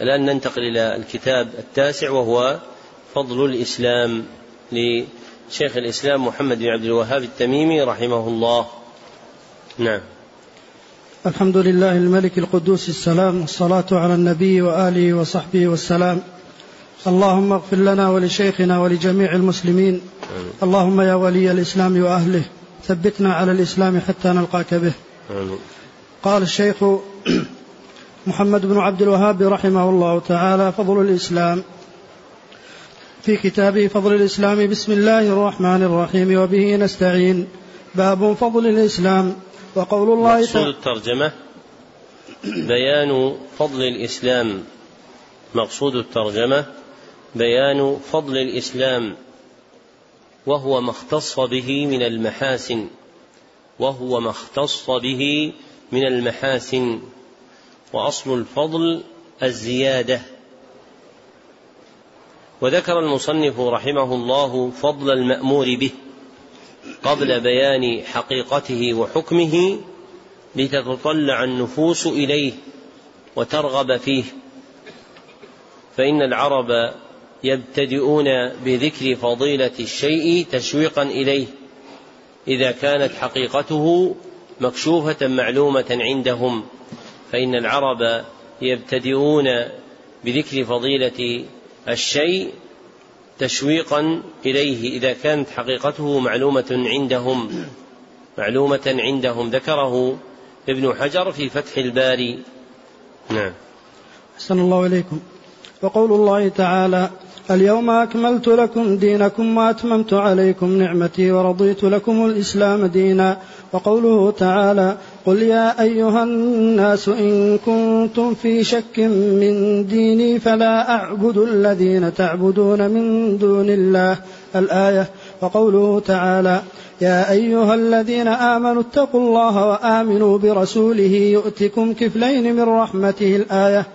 الآن ننتقل إلى الكتاب التاسع وهو فضل الإسلام لشيخ الإسلام محمد بن عبد الوهاب التميمي رحمه الله. نعم. الحمد لله الملك القدوس السلام والصلاة على النبي وآله وصحبه والسلام. اللهم اغفر لنا ولشيخنا ولجميع المسلمين. آمين. اللهم يا ولي الإسلام وأهله ثبتنا على الإسلام حتى نلقاك به. آمين. قال الشيخ محمد بن عبد الوهاب رحمه الله تعالى فضل الإسلام. في كتابه فضل الإسلام بسم الله الرحمن الرحيم وبه نستعين. باب فضل الإسلام وقول الله مقصود الترجمة بيان فضل الإسلام. مقصود الترجمة بيان فضل الإسلام وهو ما اختص به من المحاسن وهو ما اختص به من المحاسن. وأصل الفضل الزيادة. وذكر المصنف رحمه الله فضل المأمور به قبل بيان حقيقته وحكمه لتتطلع النفوس إليه وترغب فيه. فإن العرب يبتدئون بذكر فضيلة الشيء تشويقا إليه إذا كانت حقيقته مكشوفة معلومة عندهم. فإن العرب يبتدئون بذكر فضيلة الشيء تشويقا إليه إذا كانت حقيقته معلومة عندهم معلومة عندهم. ذكره ابن حجر في فتح الباري. نعم. أحسن الله إليكم. وقول الله تعالى اليوم أكملت لكم دينكم وأتممت عليكم نعمتي ورضيت لكم الإسلام دينا. وقوله تعالى قل يا أيها الناس إن كنتم في شك من ديني فلا أعبد الذين تعبدون من دون الله الآية وقوله تعالى يا أيها الذين آمنوا اتقوا الله وآمنوا برسوله يؤتكم كفلين من رحمته الآية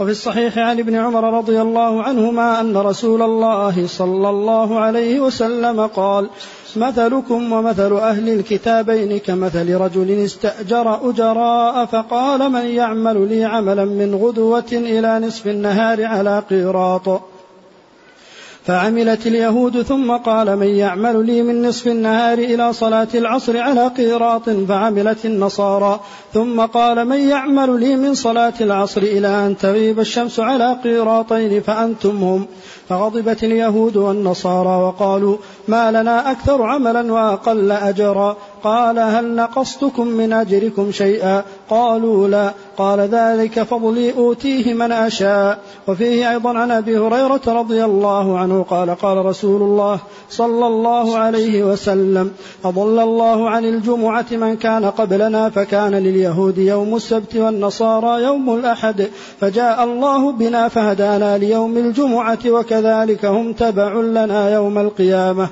وفي الصحيح عن ابن عمر رضي الله عنهما أن رسول الله صلى الله عليه وسلم قال مثلكم ومثل أهل الكتابين كمثل رجل استأجر أجراء فقال من يعمل لي عملا من غدوة إلى نصف النهار على قيراط؟ فعملت اليهود ثم قال من يعمل لي من نصف النهار إلى صلاة العصر على قيراط فعملت النصارى. ثم قال من يعمل لي من صلاة العصر إلى أن تغيب الشمس على قيراطين فأنتم هم. فغضبت اليهود والنصارى وقالوا ما لنا أكثر عملا وأقل أجرا. قال هل نقصتكم من أجركم شيئا؟ قالوا لا. قال ذلك فضلي أوتيه من أشاء. وفيه أيضا عن أبي هريرة رضي الله عنه قال قال رسول الله صلى الله عليه وسلم أضل الله عن الجمعة من كان قبلنا فكان لليهود يوم السبت والنصارى يوم الأحد فجاء الله بنا فهدانا ليوم الجمعة وكذلك هم تبع لنا يوم القيامة.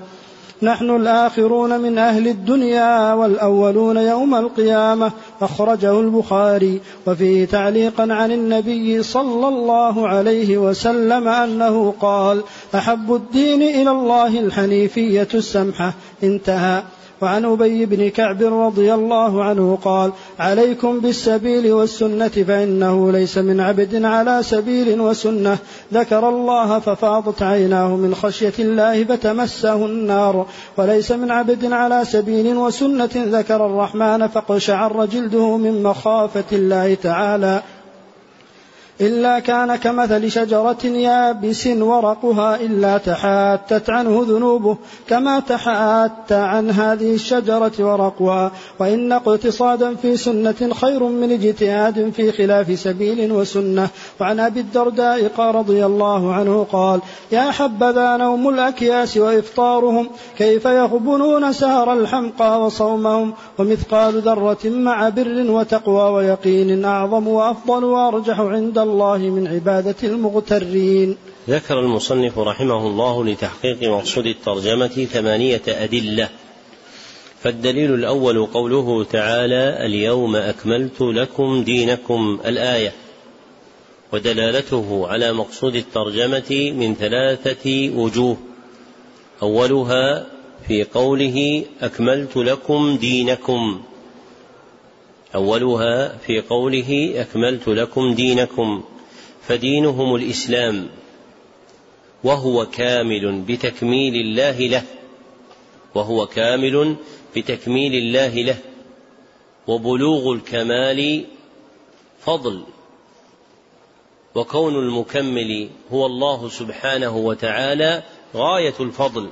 نحن الآخرون من أهل الدنيا والأولون يوم القيامة. أخرجه البخاري. وفيه تعليقا عن النبي صلى الله عليه وسلم أنه قال أحب الدين إلى الله الحنيفية السمحة. انتهى. وعن أبي بن كعب رضي الله عنه قال عليكم بالسبيل والسنة فإنه ليس من عبد على سبيل وسنة. ذكر الله ففاضت عيناه من خشية الله فتمسه النار. وليس من عبد على سبيل وسنة ذكر الرحمن فقشعر جلده من مخافة الله تعالى. إلا كان كمثل شجرة يابس ورقها إلا تحاتت عنه ذنوبه كما تحات عن هذه الشجرة ورقها. وإن اقتصادا في سنة خير من اجتهاد في خلاف سبيل وسنة. وعن أبي الدرداء قال رضي الله عنه قال يا حبذا نوم الأكياس وإفطارهم كيف يغبنون سهر الحمقى وصومهم؟ ومثقال ذرة مع بر وتقوى ويقين أعظم وأفضل وأرجح عند الله من عبادة المغترين. ذكر المصنف رحمه الله لتحقيق مقصود الترجمة ثمانية أدلة. فالدليل الأول قوله تعالى اليوم أكملت لكم دينكم الآية. ودلالته على مقصود الترجمة من ثلاثة وجوه. أولها في قوله أكملت لكم دينكم أولها في قوله أكملت لكم دينكم فدينهم الإسلام وهو كامل بتكميل الله له وهو كامل بتكميل الله له وبلوغ الكمال فضل وكون المكمل هو الله سبحانه وتعالى غاية الفضل.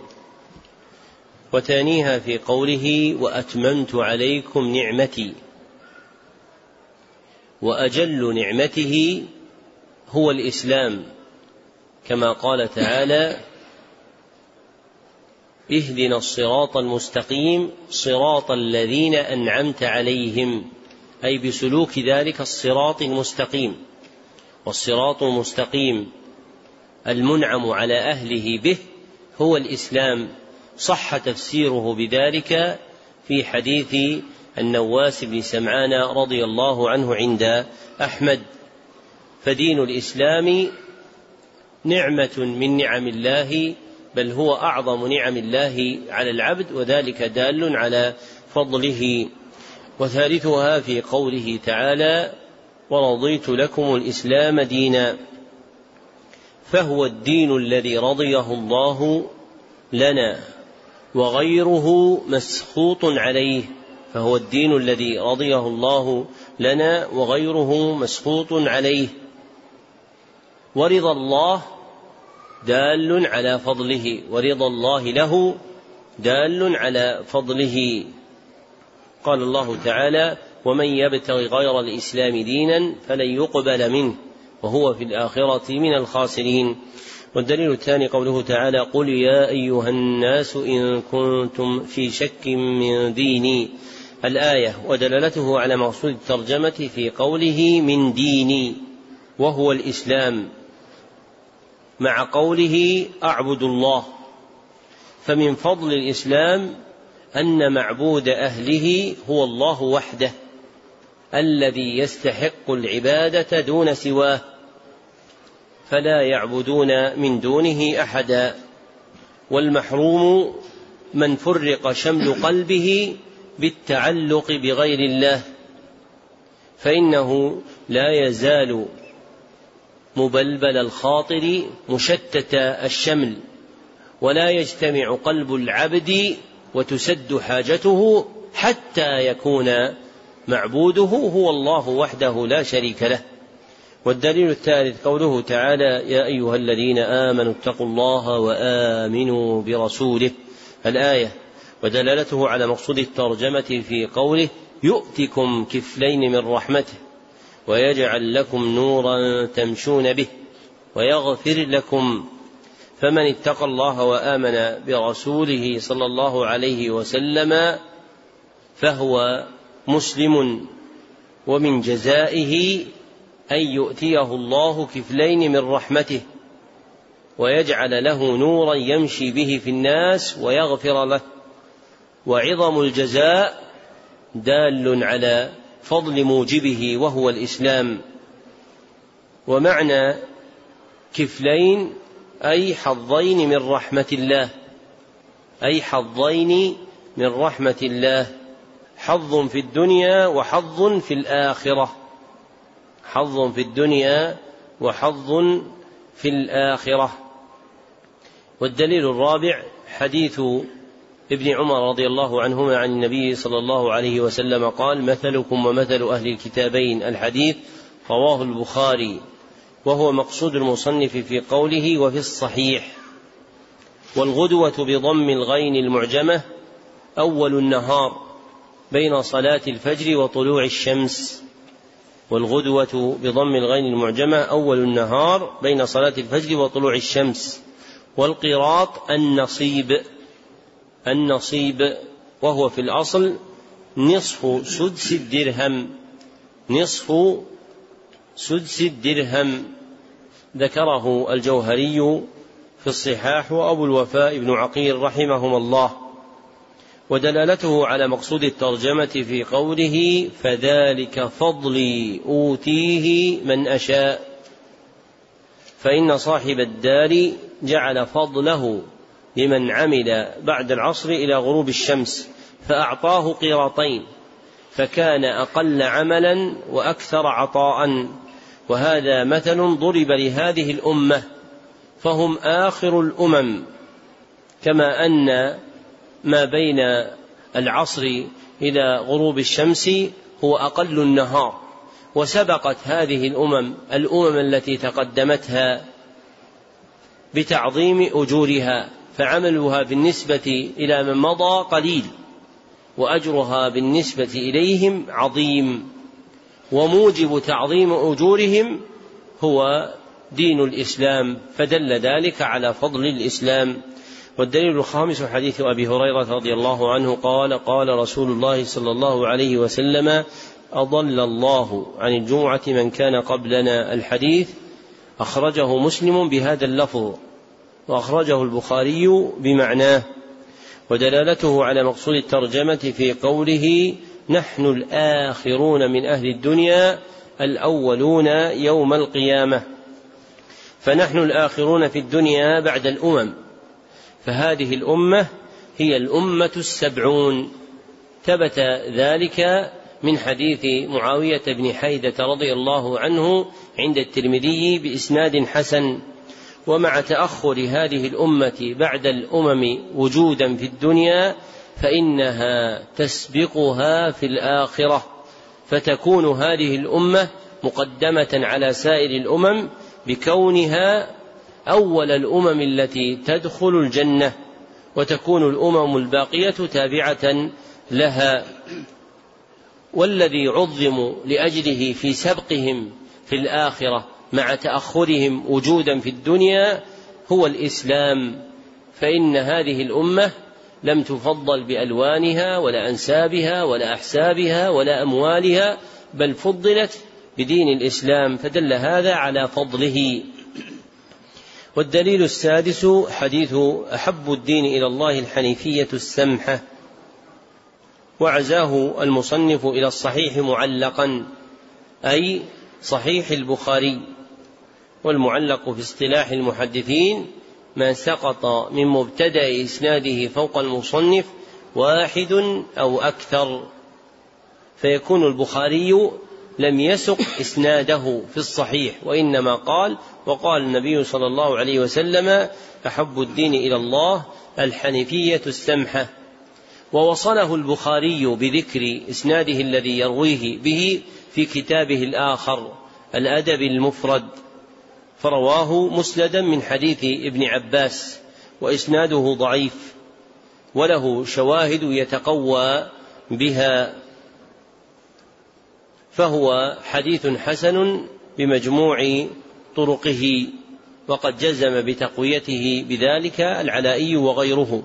وثانيها في قوله وأتممت عليكم نعمتي وأجل نعمته هو الإسلام. كما قال تعالى اهدنا الصراط المستقيم صراط الذين أنعمت عليهم. أي بسلوك ذلك الصراط المستقيم. والصراط المستقيم المنعم على أهله به هو الإسلام. صح تفسيره بذلك في حديث النواس بن سمعان رضي الله عنه عند أحمد. فدين الإسلام نعمة من نعم الله بل هو أعظم نعم الله على العبد وذلك دال على فضله. وثالثها في قوله تعالى ورضيت لكم الإسلام دينا فهو الدين الذي رضيه الله لنا وغيره مسخوط عليه. فهو الدين الذي رضيه الله لنا وغيره مسخوط عليه. ورضا الله دال على فضله ورضا الله له دال على فضله. قال الله تعالى ومن يبتغ غير الإسلام دينا فلن يقبل منه وهو في الآخرة من الخاسرين. والدليل الثاني قوله تعالى قل يا أيها الناس إن كنتم في شك من ديني. الآية ودلالته على مقصود الترجمة في قوله من ديني وهو الإسلام مع قوله أعبد الله. فمن فضل الإسلام أن معبود أهله هو الله وحده الذي يستحق العبادة دون سواه فلا يعبدون من دونه أحدا. والمحروم من فرق شمل قلبه بالتعلق بغير الله فإنه لا يزال مبلبل الخاطر مشتت الشمل ولا يجتمع قلب العبد وتسد حاجته حتى يكون معبوده هو الله وحده لا شريك له. والدليل الثالث قوله تعالى يا أيها الذين آمنوا اتقوا الله وآمنوا برسوله. الآية ودلالته على مقصود الترجمة في قوله يؤتكم كفلين من رحمته ويجعل لكم نورا تمشون به ويغفر لكم فمن اتقى الله وآمن برسوله صلى الله عليه وسلم فهو مسلم ومن جزائه أن يؤتيه الله كفلين من رحمته ويجعل له نورا يمشي به في الناس ويغفر له. وعظم الجزاء دال على فضل موجبه وهو الإسلام. ومعنى كفلين أي حظين من رحمة الله. أي حظين من رحمة الله. حظ في الدنيا وحظ في الآخرة. حظ في الدنيا وحظ في الآخرة. والدليل الرابع حديث ابن عمر رضي الله عنهما عن النبي صلى الله عليه وسلم قال مثلكم ومثل أهل الكتابين الحديث رواه البخاري وهو مقصود المصنف في قوله وفي الصحيح والغدوة بضم الغين المعجمة أول النهار بين صلاة الفجر وطلوع الشمس والغدوة بضم الغين المعجمة أول النهار بين صلاة الفجر وطلوع الشمس والقراط النصيب النصيب وهو في الأصل نصف سدس الدرهم نصف سدس الدرهم. ذكره الجوهري في الصحاح وأبو الوفاء بن عقيل رحمهما الله. ودلالته على مقصود الترجمة في قوله فذلك فضلي أوتيه من أشاء فإن صاحب الدار جعل فضله لمن عمل بعد العصر إلى غروب الشمس فأعطاه قيراطين فكان أقل عملا وأكثر عطاء. وهذا مثل ضرب لهذه الأمة فهم آخر الأمم. كما أن ما بين العصر إلى غروب الشمس هو أقل النهار. وسبقت هذه الأمم الأمم التي تقدمتها بتعظيم أجورها. فعملها بالنسبة إلى من مضى قليل وأجرها بالنسبة إليهم عظيم. وموجب تعظيم أجورهم هو دين الإسلام فدل ذلك على فضل الإسلام. والدليل الخامس حديث أبي هريرة رضي الله عنه قال قال رسول الله صلى الله عليه وسلم أضل الله عن الجمعة من كان قبلنا الحديث. أخرجه مسلم بهذا اللفظ. وأخرجه البخاري بمعناه ودلالته على مقصود الترجمة في قوله نحن الآخرون من أهل الدنيا الأولون يوم القيامة. فنحن الآخرون في الدنيا بعد الأمم. فهذه الأمة هي الأمة السبعون. ثبت ذلك من حديث معاوية بن حيدة رضي الله عنه عند الترمذي بإسناد حسن. ومع تأخر هذه الأمة بعد الأمم وجودا في الدنيا فإنها تسبقها في الآخرة فتكون هذه الأمة مقدمة على سائر الأمم بكونها أول الأمم التي تدخل الجنة وتكون الأمم الباقية تابعة لها. والذي عظموا لأجله في سبقهم في الآخرة مع تأخرهم وجودا في الدنيا هو الإسلام فإن هذه الأمة لم تفضل بألوانها ولا أنسابها ولا أحسابها ولا أموالها بل فضلت بدين الإسلام فدل هذا على فضله. والدليل السادس حديث أحب الدين إلى الله الحنيفية السمحة. وعزاه المصنف إلى الصحيح معلقا أي صحيح البخاري. والمعلق في اصطلاح المحدثين ما سقط من مبتدأ إسناده فوق المصنف واحد أو أكثر. فيكون البخاري لم يسق إسناده في الصحيح وإنما قال وقال النبي صلى الله عليه وسلم أحب الدين إلى الله الحنيفيه السمحة. ووصله البخاري بذكر إسناده الذي يرويه به في كتابه الآخر الأدب المفرد. فرواه مسندا من حديث ابن عباس وإسناده ضعيف وله شواهد يتقوى بها فهو حديث حسن بمجموع طرقه وقد جزم بتقويته بذلك العلائي وغيره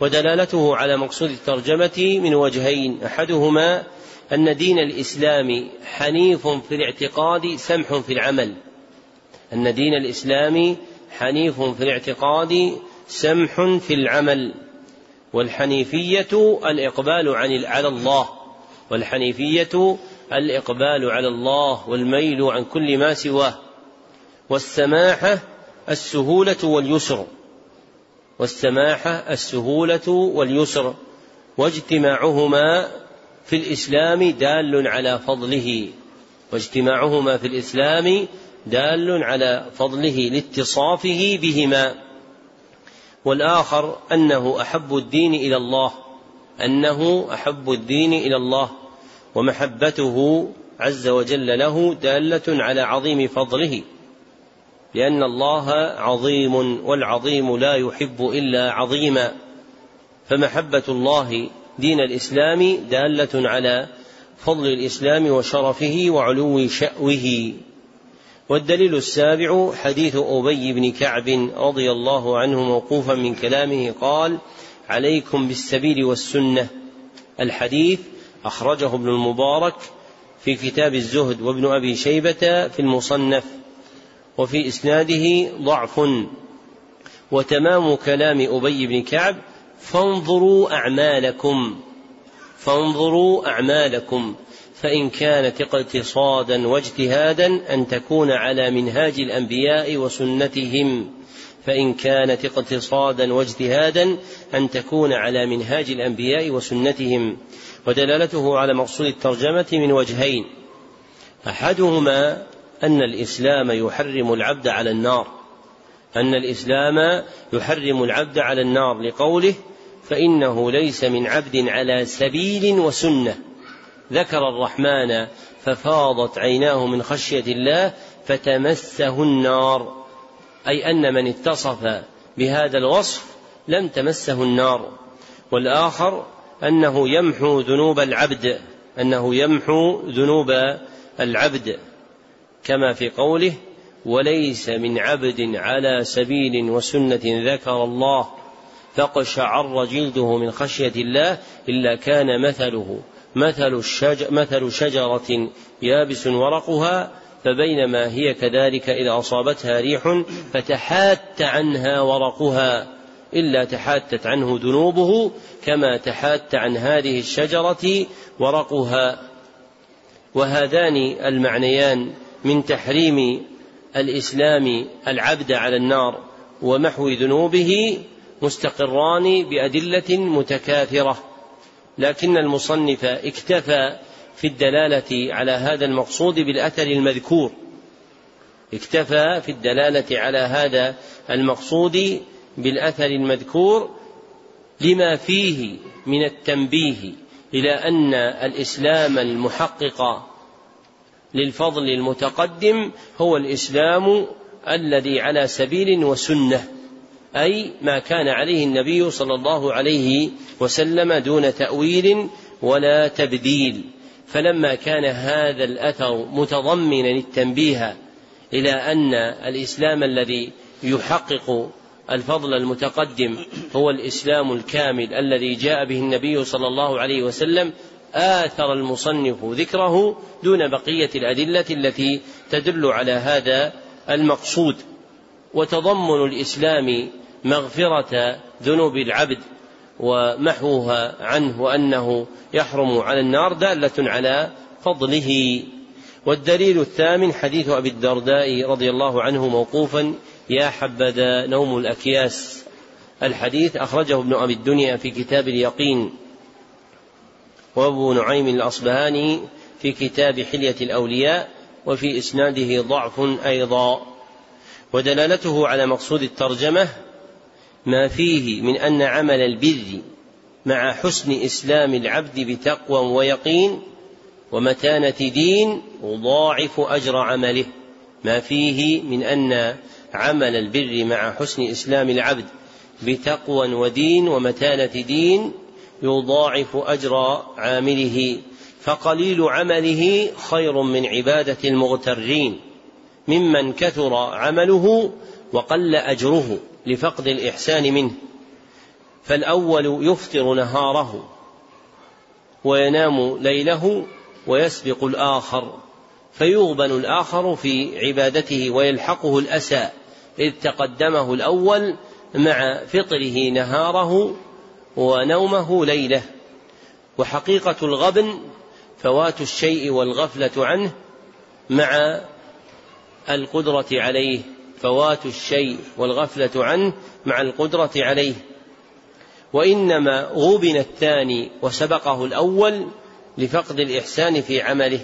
ودلالته على مقصود الترجمة من وجهين أحدهما أن دين الإسلام حنيف في الاعتقاد سمح في العمل. أن دين الإسلام حنيف في الاعتقاد سمح في العمل والحنيفية الإقبال عن على الله والحنيفية الإقبال على الله والميل عن كل ما سواه والسماحة السهولة واليسر والسماحة السهولة واليسر واجتماعهما في الإسلام دال على فضله واجتماعهما في الإسلام دال على فضله لاتصافه بهما. والآخر أنه أحب الدين إلى الله أنه أحب الدين إلى الله ومحبته عز وجل له دالة على عظيم فضله لأن الله عظيم والعظيم لا يحب إلا عظيما. فمحبة الله دين الإسلام دالة على فضل الإسلام وشرفه وعلو شأوه. والدليل السابع حديث أبي بن كعب رضي الله عنه موقوفا من كلامه قال عليكم بالسبيل والسنة. الحديث أخرجه ابن المبارك في كتاب الزهد وابن أبي شيبة في المصنف وفي إسناده ضعف وتمام كلام أبي بن كعب فانظروا أعمالكم فانظروا أعمالكم. فإن كانت اقتصادا واجتهادا أن تكون على منهاج الأنبياء وسنتهم. فإن كانت اقتصادا واجتهادا أن تكون على منهاج الأنبياء وسنتهم. ودلالته على مقصود الترجمة من وجهين. أحدهما أن الإسلام يحرم العبد على النار. أن الإسلام يحرم العبد على النار لقوله فإنه ليس من عبد على سبيل وسنة. ذكر الرحمن ففاضت عيناه من خشية الله فتمسه النار. أي أن من اتصف بهذا الوصف لم تمسه النار. والآخر أنه يمحو ذنوب العبد أنه يمحو ذنوب العبد. كما في قوله وليس من عبد على سبيل وسنة ذكر الله فاقشعر جلده من خشية الله إلا كان مثله. مثل, الشجر مثل شجرة يابس ورقها فبينما هي كذلك إذا أصابتها ريح فتحات عنها ورقها إلا تحاتت عنه ذنوبه كما تحات عن هذه الشجرة ورقها. وهذان المعنيان من تحريم الإسلام العبد على النار ومحو ذنوبه مستقران بأدلة متكاثرة. لكن المصنف اكتفى في الدلالة على هذا المقصود بالأثر المذكور. اكتفى في الدلالة على هذا المقصود بالأثر المذكور لما فيه من التنبيه إلى أن الإسلام المحقق للفضل المتقدم هو الإسلام الذي على سبيل وسنة. أي ما كان عليه النبي صلى الله عليه وسلم دون تأويل ولا تبديل. فلما كان هذا الأثر متضمنا التنبيه إلى أن الإسلام الذي يحقق الفضل المتقدم هو الإسلام الكامل الذي جاء به النبي صلى الله عليه وسلم آثر المصنف ذكره دون بقية الأدلة التي تدل على هذا المقصود. وتضمن الإسلام مغفرة ذنوب العبد ومحوها عنه وأنه يحرم على النار دالة على فضله. والدليل الثامن حديث أبي الدرداء رضي الله عنه موقوفا يا حبذا نوم الأكياس. الحديث أخرجه ابن أبي الدنيا في كتاب اليقين وأبو نعيم الأصبهاني في كتاب حلية الأولياء وفي إسناده ضعف أيضا. ودلالته على مقصود الترجمة ما فيه من أن عمل البر مع حسن إسلام العبد بتقوى ويقين ومتانة دين يضاعف أجر عمله. ما فيه من أن عمل البر مع حسن إسلام العبد بتقوى ودين ومتانة دين يضاعف أجر عامله. فقليل عمله خير من عبادة المغترين. ممن كثر عمله وقل أجره لفقد الإحسان منه. فالأول يفطر نهاره وينام ليله ويسبق الآخر فيغبن الآخر في عبادته ويلحقه الأسى إذ تقدمه الأول مع فطره نهاره ونومه ليله. وحقيقة الغبن فوات الشيء والغفلة عنه مع القدرة عليه فوات الشيء والغفلة عنه مع القدرة عليه. وإنما غبن الثاني وسبقه الأول لفقد الإحسان في عمله.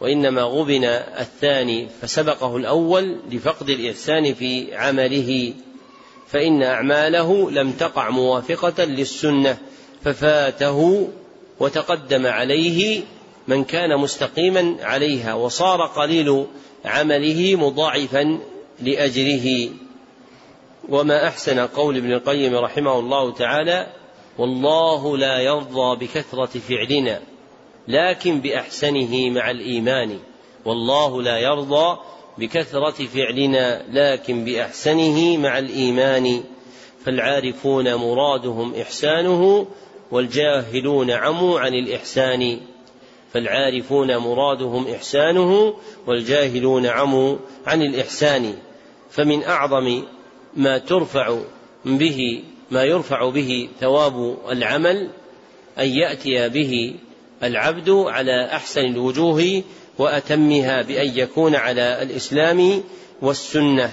وإنما غبن الثاني فسبقه الأول لفقد الإحسان في عمله. فإن أعماله لم تقع موافقة للسنة ففاته وتقدم عليه من كان مستقيما عليها وصار قليل عمله مضاعفا لأجره وما أحسن قول ابن القيم رحمه الله تعالى والله لا يرضى بكثرة فعلنا لكن بأحسنه مع الإيمان. والله لا يرضى بكثرة فعلنا لكن بأحسنه مع الإيمان. فالعارفون مرادهم إحسانه والجاهلون عموا عن الإحسان. فالعارفون مرادهم إحسانه والجاهلون عموا عن الإحسان. فمن أعظم ما ترفع به ما يرفع به ثواب العمل أن يأتي به العبد على أحسن الوجوه وأتمها بأن يكون على الإسلام والسنة.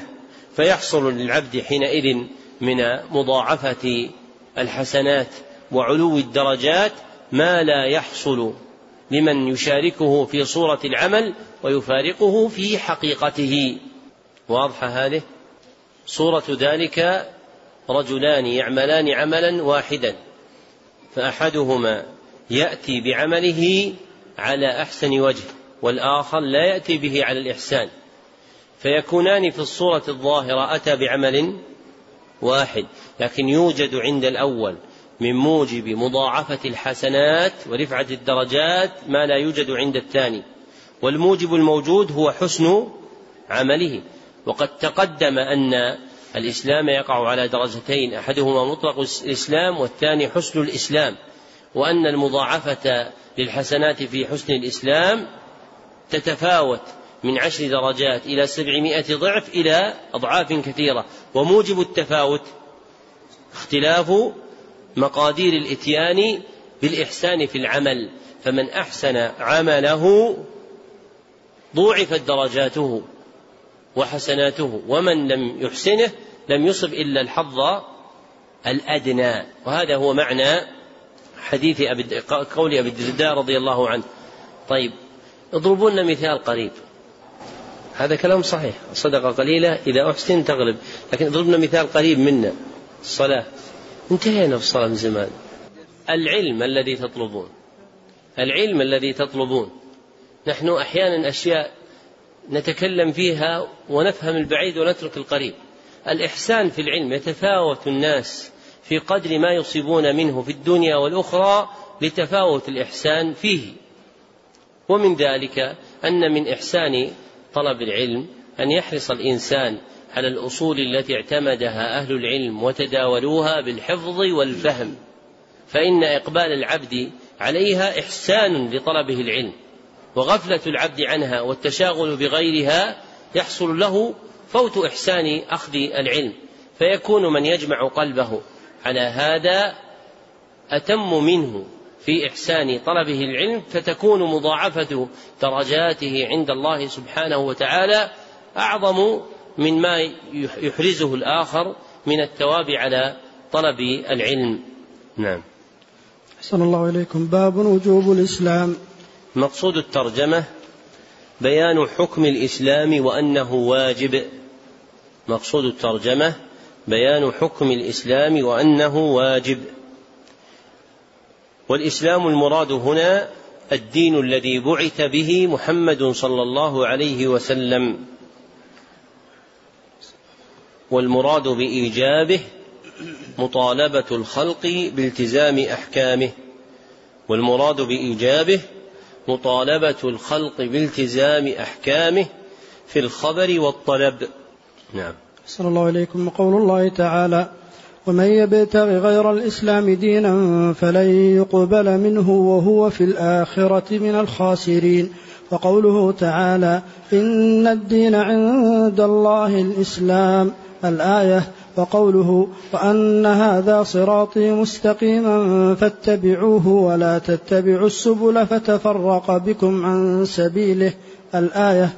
فيحصل للعبد حينئذ من مضاعفة الحسنات وعلو الدرجات ما لا يحصل. لمن يشاركه في صورة العمل ويفارقه في حقيقته. واضحة هذه؟ صورة ذلك رجلان يعملان عملا واحدا فأحدهما يأتي بعمله على أحسن وجه والآخر لا يأتي به على الإحسان. فيكونان في الصورة الظاهرة أتى بعمل واحد لكن يوجد عند الأول من موجب مضاعفة الحسنات ورفعة الدرجات ما لا يوجد عند الثاني. والموجب الموجود هو حسن عمله. وقد تقدم أن الإسلام يقع على درجتين أحدهما مطلق الإسلام والثاني حسن الإسلام. وأن المضاعفة للحسنات في حسن الإسلام تتفاوت من عشر درجات إلى سبعمائة ضعف إلى أضعاف كثيرة. وموجب التفاوت اختلاف مقادير الإتيان بالإحسان في العمل فمن أحسن عمله ضوعفت درجاته وحسناته ومن لم يحسنه لم يصب إلا الحظ الأدنى. وهذا هو معنى حديث أبي قول أبي الدرداء رضي الله عنه. طيب اضربوا لنا مثال قريب. هذا كلام صحيح الصدقة قليلة إذا أحسن تغلب. لكن اضربنا مثال قريب منا الصلاة. انتهينا في الصلاة من زمان. العلم الذي تطلبون. العلم الذي تطلبون. نحن أحيانا أشياء نتكلم فيها ونفهم البعيد ونترك القريب. الإحسان في العلم يتفاوت الناس في قدر ما يصيبون منه في الدنيا والأخرى لتفاوت الإحسان فيه. ومن ذلك أن من إحسان طلب العلم أن يحرص الإنسان على الأصول التي اعتمدها أهل العلم وتداولوها بالحفظ والفهم فإن إقبال العبد عليها إحسان لطلبه العلم وغفلة العبد عنها والتشاغل بغيرها يحصل له فوت إحسان أخذ العلم فيكون من يجمع قلبه على هذا أتم منه في إحسان طلبه العلم فتكون مضاعفة درجاته عند الله سبحانه وتعالى أعظم من ما يحرزه الآخر من الثواب على طلب العلم. نعم. أحسن الله إليكم. باب وجوب الإسلام. مقصود الترجمة بيان حكم الإسلام وأنه واجب. مقصود الترجمة بيان حكم الإسلام وأنه واجب. والإسلام المراد هنا الدين الذي بعث به محمد صلى الله عليه وسلم. والمراد بإيجابه مطالبة الخلق بالتزام أحكامه والمراد بإيجابه مطالبة الخلق بالتزام أحكامه في الخبر والطلب. نعم. صلى الله عليكم. وقول الله تعالى ومن يبتغ غير الإسلام دينا فلن يقبل منه وهو في الآخرة من الخاسرين وقوله تعالى إن الدين عند الله الإسلام الآية وقوله وأن هذا صراطي مستقيما فاتبعوه ولا تتبعوا السبل فتفرق بكم عن سبيله. الآية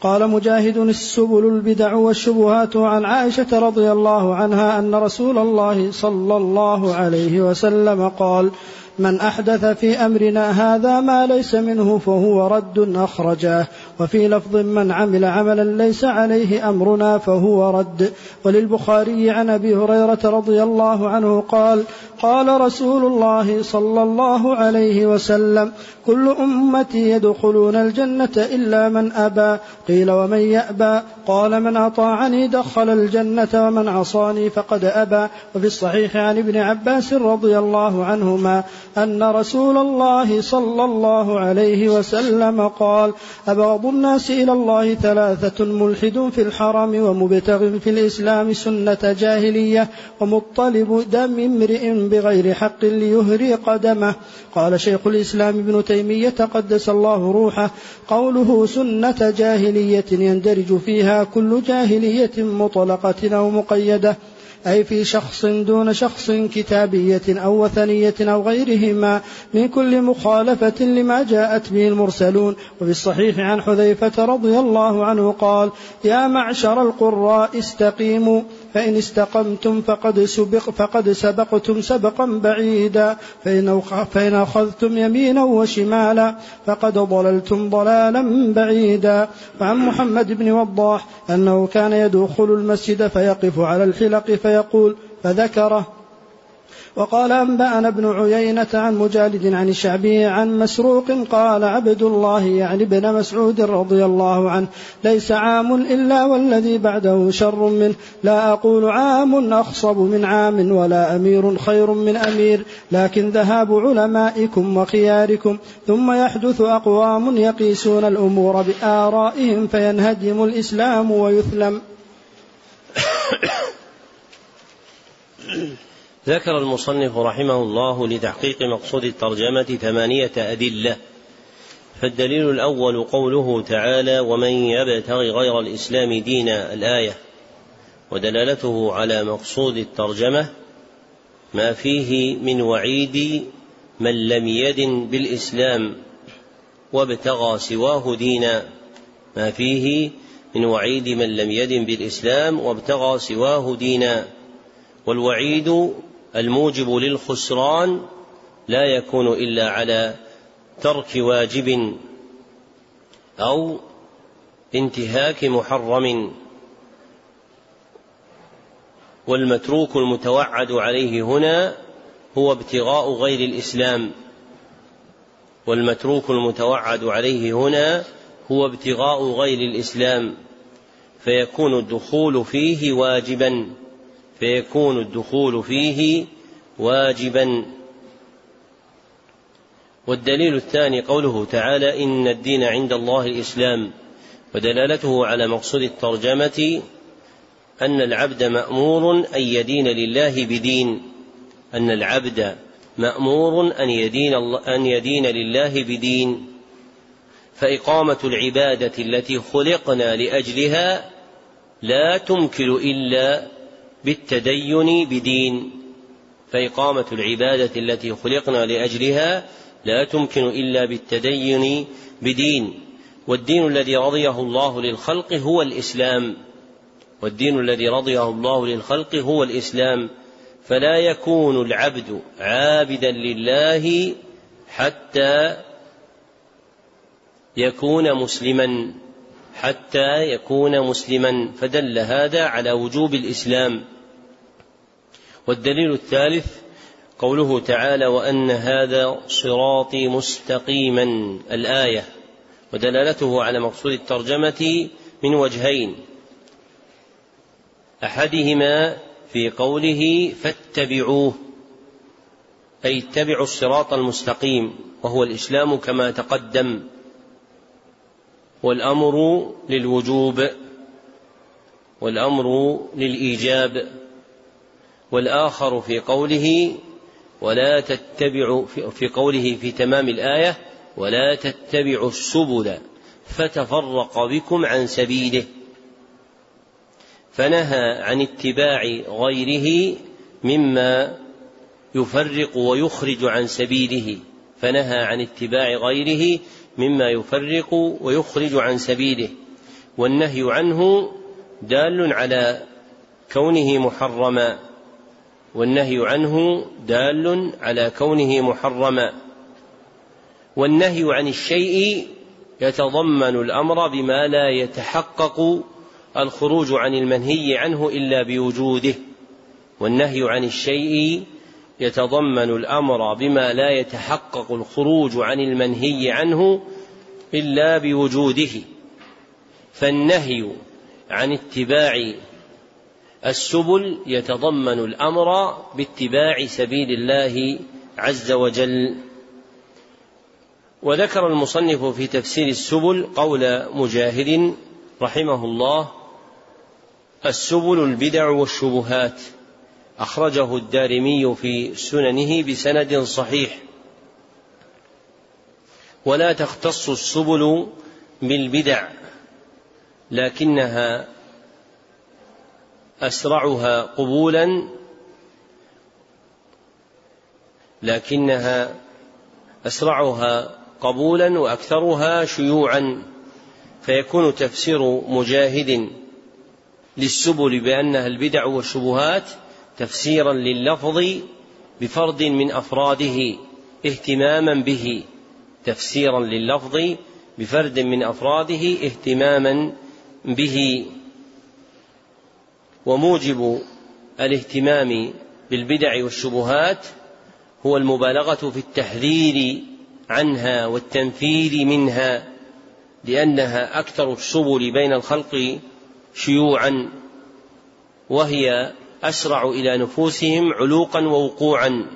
قال مجاهد السبل البدع والشبهات عن عائشة رضي الله عنها أن رسول الله صلى الله عليه وسلم قال من أحدث في أمرنا هذا ما ليس منه فهو رد أخرجاه وفي لفظ من عمل عملا ليس عليه أمرنا فهو رد. وللبخاري عن أبي هريرة رضي الله عنه قال قال رسول الله صلى الله عليه وسلم كل أمتي يدخلون الجنة إلا من أبى. قيل ومن يأبى؟ قال من أطاعني دخل الجنة ومن عصاني فقد أبى. وفي الصحيح عن ابن عباس رضي الله عنهما أن رسول الله صلى الله عليه وسلم قال أبغض الناس إلى الله ثلاثة ملحد في الحرم ومبتغ في الإسلام سنة جاهلية ومطلب دم امرئ بغير حق ليهري قدمه. قال شيخ الإسلام ابن تيمية قدس الله روحه. قوله سنة جاهلية يندرج فيها كل جاهلية مطلقة أو مقيدة. أي في شخص دون شخص كتابية أو وثنية أو غيرهما من كل مخالفة لما جاءت به المرسلون. وفي الصحيح عن حذيفة رضي الله عنه قال يا معشر القراء استقيموا فإن استقمتم فقد سبق فقد سبقتم سبقا بعيدا. فإن فإن أخذتم يمينا وشمالا فقد ضللتم ضلالا بعيدا. وعن محمد بن وضاح أنه كان يدخل المسجد فيقف على الحلق فيقول فذكره وقال أنبأنا ابن عيينة عن مجالد عن الشعبي عن مسروق قال عبد الله يعني ابن مسعود رضي الله عنه ليس عام إلا والذي بعده شر منه. لا أقول عام أخصب من عام ولا أمير خير من أمير لكن ذهاب علمائكم وخياركم ثم يحدث أقوام يقيسون الأمور بآرائهم فينهدم الإسلام ويثلم. ذكر المصنف رحمه الله لتحقيق مقصود الترجمة ثمانية أدلة فالدليل الأول قوله تعالى ومن يبتغ غير الإسلام دين الآية ودلالته على مقصود الترجمة ما فيه من وعيد من لم يدن بالإسلام وابتغى سواه دينا ما فيه من وعيد من لم يدن بالإسلام وابتغى سواه دينا والوعيد الموجب للخسران لا يكون إلا على ترك واجب أو انتهاك محرم. والمتروك المتوعد عليه هنا هو ابتغاء غير الإسلام. والمتروك المتوعد عليه هنا هو ابتغاء غير الإسلام. فيكون الدخول فيه واجبا. فيكون الدخول فيه واجبا. والدليل الثاني قوله تعالى إن الدين عند الله الإسلام ودلالته على مقصود الترجمة أن العبد مأمور أن يدين لله بدين أن العبد مأمور أن يدين أن يدين لله بدين. فإقامة العبادة التي خلقنا لأجلها لا تمكن إلا بالتدين بدين فإقامة العبادة التي خلقنا لأجلها لا تمكن إلا بالتدين بدين. والدين الذي رضيه الله للخلق هو الإسلام. والدين الذي رضيه الله للخلق هو الإسلام. فلا يكون العبد عابدا لله حتى يكون مسلما حتى يكون مسلما. فدل هذا على وجوب الإسلام. والدليل الثالث قوله تعالى وأن هذا صراطي مستقيما الآية ودلالته على مقصود الترجمة من وجهين أحدهما في قوله فاتبعوه أي اتبعوا الصراط المستقيم وهو الإسلام كما تقدم والأمر للوجوب والأمر للإيجاب. والآخر في قوله ولا تتبعوا في قوله في تمام الآية ولا تتبعوا السبل فتفرق بكم عن سبيله. فنهى عن اتباع غيره مما يفرق ويخرج عن سبيله. فنهى عن اتباع غيره مما يفرق ويخرج عن سبيله. والنهي عنه دال على كونه محرما. والنهي عنه دال على كونه محرما. والنهي عن الشيء يتضمن الأمر بما لا يتحقق الخروج عن المنهي عنه إلا بوجوده. والنهي عن الشيء يتضمن الأمر بما لا يتحقق الخروج عن المنهي عنه إلا بوجوده. فالنهي عن اتباع السبل يتضمن الأمر باتباع سبيل الله عز وجل. وذكر المصنف في تفسير السبل قول مجاهد رحمه الله السبل البدع والشبهات. أخرجه الدارمي في سننه بسند صحيح. ولا تختص السبل بالبدع لكنها أسرعها قبولا لكنها أسرعها قبولا وأكثرها شيوعا فيكون تفسير مجاهد للسبل بأنها البدع والشبهات تفسيرا لللفظ بفرد من أفراده اهتماما به تفسيرا لللفظ بفرد من أفراده اهتماما به. وموجب الاهتمام بالبدع والشبهات هو المبالغة في التحذير عنها والتنفير منها لأنها أكثر السبل بين الخلق شيوعا وهي أسرع إلى نفوسهم علوقا ووقوعا.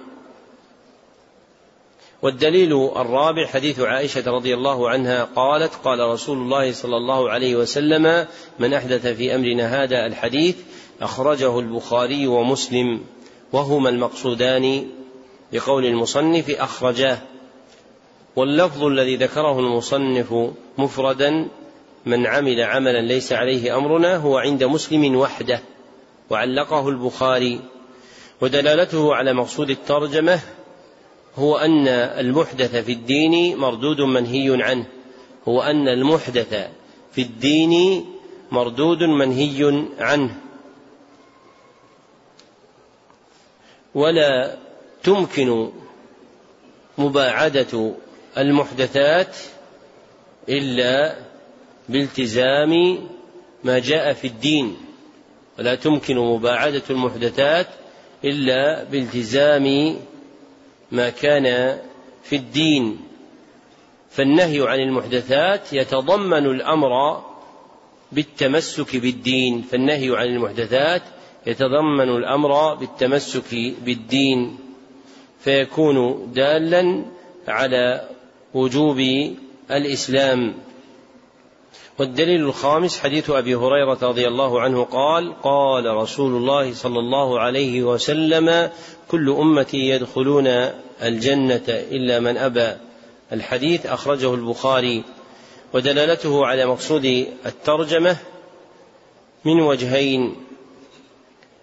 والدليل الرابع حديث عائشة رضي الله عنها قالت قال رسول الله صلى الله عليه وسلم من أحدث في أمرنا هذا الحديث أخرجه البخاري ومسلم وهما المقصودان بقول المصنف أخرجاه. واللفظ الذي ذكره المصنف مفردا من عمل عملا ليس عليه أمرنا هو عند مسلم وحده وعلقه البخاري. ودلالته على مقصود الترجمة هو أن المحدث في الدين مردود منهي عنه هو أن المحدث في الدين مردود منهي عنه. ولا تمكن مباعدة المحدثات إلا بالتزام ما جاء في الدين. ولا تمكن مباعدة المحدثات إلا بالتزام ما كان في الدين. فالنهي عن المحدثات يتضمن الأمر بالتمسك بالدين. فالنهي عن المحدثات يتضمن الأمر بالتمسك بالدين فيكون دالا على وجوب الإسلام. والدليل الخامس حديث أبي هريرة رضي الله عنه قال قال رسول الله صلى الله عليه وسلم كل أمتي يدخلون الجنة إلا من أبى الحديث أخرجه البخاري ودلالته على مقصود الترجمة من وجهين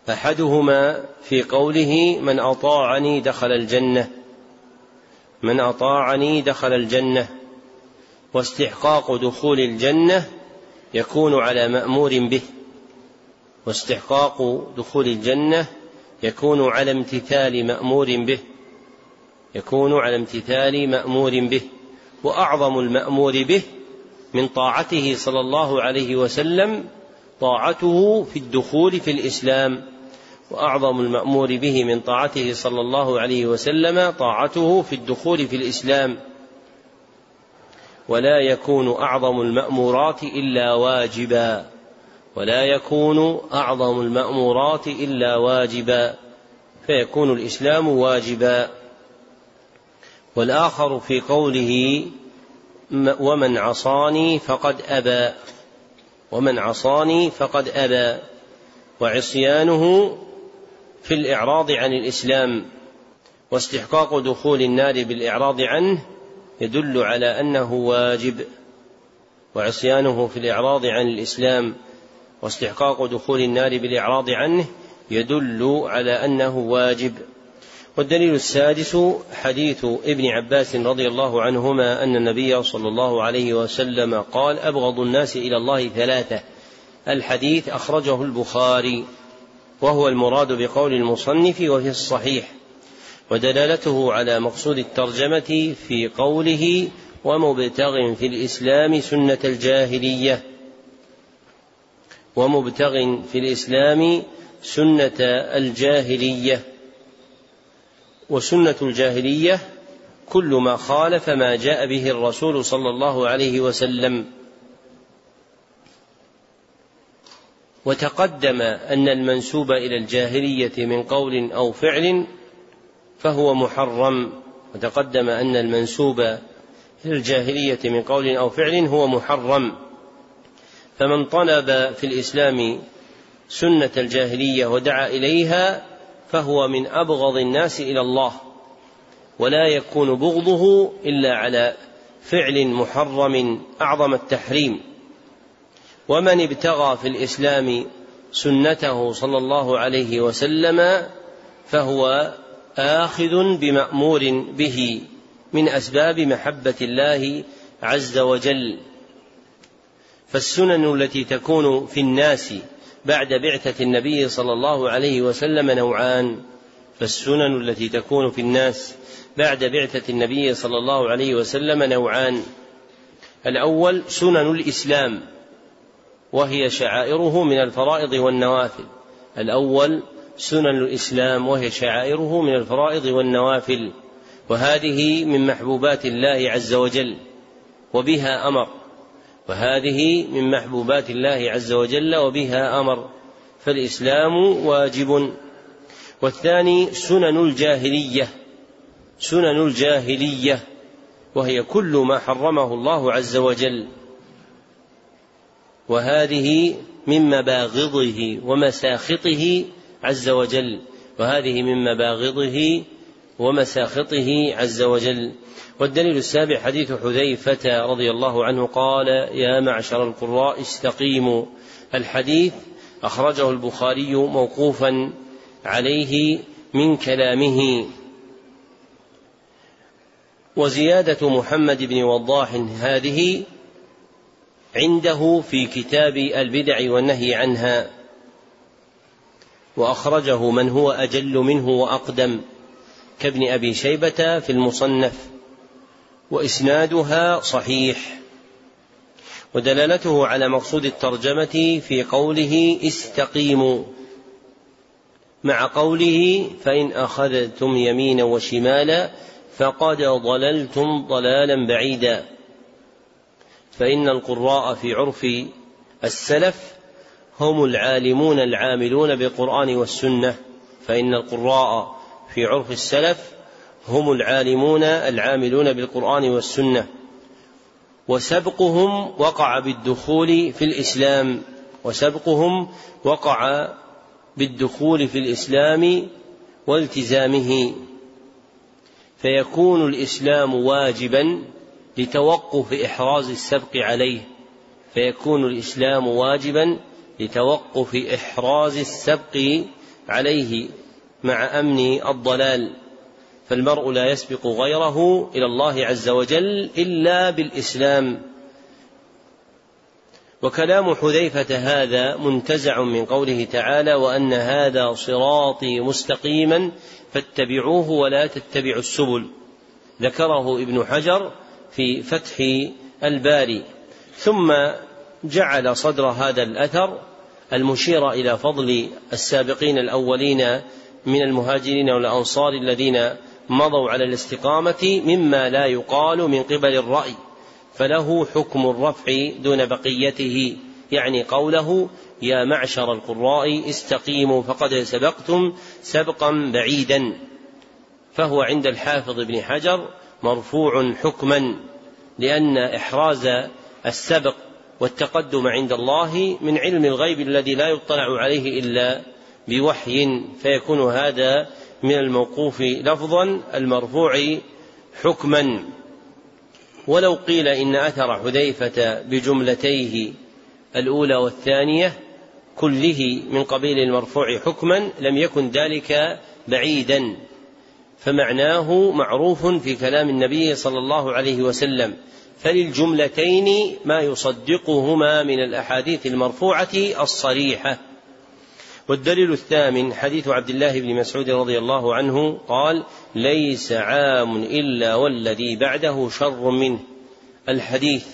أحدهما في قوله من أطاعني دخل الجنة من أطاعني دخل الجنة واستحقاق دخول الجنة يكون على مأمور به واستحقاق دخول الجنة يكون على امتثال مأمور به يكون على امتثال مأمور به وأعظم المأمور به من طاعته صلى الله عليه وسلم طاعته في الدخول في الإسلام. وأعظم المأمور به من طاعته صلى الله عليه وسلم طاعته في الدخول في الإسلام. ولا يكون أعظم المأمورات إلا واجبا. ولا يكون أعظم المأمورات إلا واجبا. فيكون الإسلام واجبا. والآخر في قوله ومن عصاني فقد أبى. ومن عصاني فقد أبى. وعصيانه في الإعراض عن الإسلام واستحقاق دخول النار بالإعراض عنه يدل على أنه واجب وعصيانه في الإعراض عن الإسلام واستحقاق دخول النار بالإعراض عنه يدل على أنه واجب. والدليل السادس حديث ابن عباس رضي الله عنهما أن النبي صلى الله عليه وسلم قال أبغض الناس إلى الله ثلاثة. الحديث أخرجه البخاري. وهو المراد بقول المصنف وفي الصحيح ودلالته على مقصود الترجمة في قوله ومبتغ في الإسلام سنة الجاهلية. ومبتغ في الإسلام سنة الجاهلية. وسنة الجاهلية كل ما خالف ما جاء به الرسول صلى الله عليه وسلم. وتقدم أن المنسوب إلى الجاهلية من قول أو فعل فهو محرم. وتقدم أن المنسوب إلى الجاهلية من قول أو فعل هو محرم. فمن طلب في الإسلام سنة الجاهلية ودعا إليها فهو من أبغض الناس إلى الله ولا يكون بغضه إلا على فعل محرم أعظم التحريم. ومن ابتغى في الإسلام سنته صلى الله عليه وسلم فهو آخذ بمأمور به من أسباب محبة الله عز وجل. فالسنن التي تكون في الناس بعد بعثة النبي صلى الله عليه وسلم نوعان. فالسنن التي تكون في الناس بعد بعثة النبي صلى الله عليه وسلم نوعان. الأول سنن الإسلام. وهي شعائره من الفرائض والنوافل. الأول سنن الإسلام وهي شعائره من الفرائض والنوافل. وهذه من محبوبات الله عز وجل وبها أمر. وهذه من محبوبات الله عز وجل وبها أمر. فالإسلام واجب. والثاني سنن الجاهلية. سنن الجاهلية وهي كل ما حرمه الله عز وجل. وهذه من مباغضه ومساخطه عز وجل. وهذه من مباغضه ومساخطه عز وجل. والدليل السابع حديث حذيفة رضي الله عنه قال يا معشر القراء استقيموا. الحديث أخرجه البخاري موقوفا عليه من كلامه. وزيادة محمد بن وضاح هذه عنده في كتاب البدع والنهي عنها. وأخرجه من هو أجل منه وأقدم كابن أبي شيبة في المصنف وإسنادها صحيح. ودلالته على مقصود الترجمة في قوله استقيموا. مع قوله فإن أخذتم يمينا وشمالا فقد ضللتم ضلالا بعيدا. فإن القراء في عرف السلف هم العالمون العاملون بالقرآن والسنة فإن القراء في عرف السلف هم العالمون العاملون بالقرآن والسنة. وسبقهم وقع بالدخول في الإسلام وسبقهم وقع بالدخول في الإسلام والتزامه. فيكون الإسلام واجبا لتوقف إحراز السبق عليه فيكون الإسلام واجبا لتوقف إحراز السبق عليه مع أمن الضلال. فالمرء لا يسبق غيره إلى الله عز وجل إلا بالإسلام. وكلام حذيفة هذا منتزع من قوله تعالى وأن هذا صراطي مستقيما فاتبعوه ولا تتبعوا السبل ذكره ابن حجر في فتح الباري. ثم جعل صدر هذا الأثر المشير إلى فضل السابقين الأولين من المهاجرين والأنصار الذين مضوا على الاستقامة مما لا يقال من قبل الرأي. فله حكم الرفع دون بقيته. يعني قوله يا معشر القراء استقيموا فقد سبقتم سبقا بعيدا فهو عند الحافظ ابن حجر مرفوع حكما لأن إحراز السبق والتقدم عند الله من علم الغيب الذي لا يطلع عليه إلا بوحي فيكون هذا من الموقوف لفظا المرفوع حكما. ولو قيل إن أثر حذيفة بجملتيه الأولى والثانية كله من قبيل المرفوع حكما لم يكن ذلك بعيدا. فمعناه معروف في كلام النبي صلى الله عليه وسلم. فللجملتين ما يصدقهما من الأحاديث المرفوعة الصريحة. والدليل الثامن حديث عبد الله بن مسعود رضي الله عنه قال ليس عام إلا والذي بعده شر منه. الحديث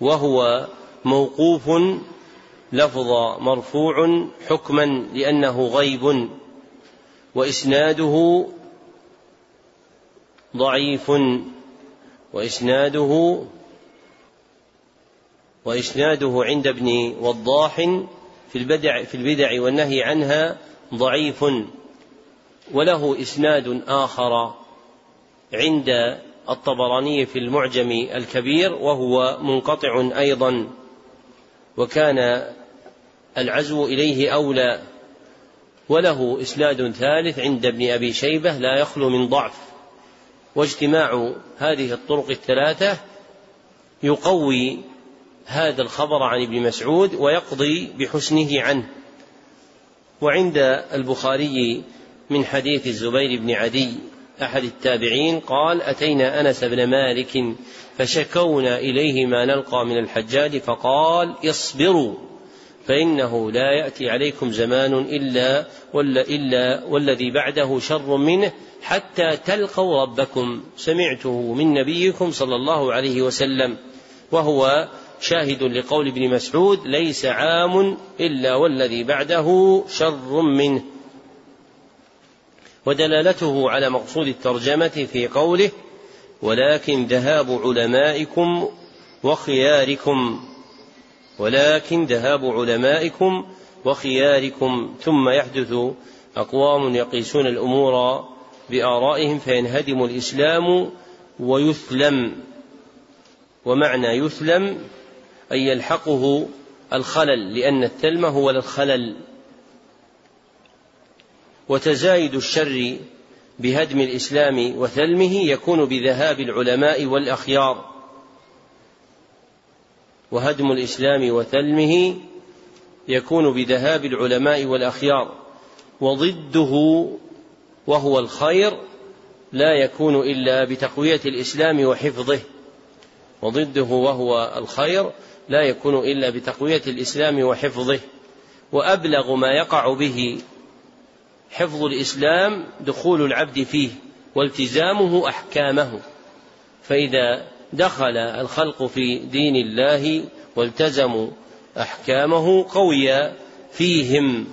وهو موقوف لفظ مرفوع حكما لأنه غيب وإسناده ضعيف وإسناده وإسناده عند ابن وضاح في البدع في البدع والنهي عنها ضعيف وله إسناد آخر عند الطبراني في المعجم الكبير وهو منقطع أيضا وكان العزو إليه أولى وله إسناد ثالث عند ابن أبي شيبة لا يخلو من ضعف واجتماع هذه الطرق الثلاثة يقوي هذا الخبر عن ابن مسعود ويقضي بحسنه عنه. وعند البخاري من حديث الزبير بن عدي أحد التابعين قال أتينا أنس بن مالك فشكونا إليه ما نلقى من الحجاج فقال اصبروا. فإنه لا يأتي عليكم زمان إلا ولا إلا والذي بعده شر منه حتى تلقوا ربكم. سمعته من نبيكم صلى الله عليه وسلم وهو شاهد لقول ابن مسعود ليس عام إلا والذي بعده شر منه. ودلالته على مقصود الترجمة في قوله ولكن ذهاب علمائكم وخياركم. ولكن ذهاب علمائكم وخياركم ثم يحدث أقوام يقيسون الأمور بآرائهم فينهدم الإسلام ويثلم. ومعنى يثلم أن يلحقه الخلل لأن الثلم هو الخلل. وتزايد الشر بهدم الإسلام وثلمه يكون بذهاب العلماء والأخيار. وهدم الإسلام وثلمه يكون بذهاب العلماء والأخيار وضده وهو الخير لا يكون إلا بتقوية الإسلام وحفظه وضده وهو الخير لا يكون إلا بتقوية الإسلام وحفظه وأبلغ ما يقع به حفظ الإسلام دخول العبد فيه والتزامه أحكامه فإذا دخل الخلق في دين الله والتزموا أحكامه قوي فيهم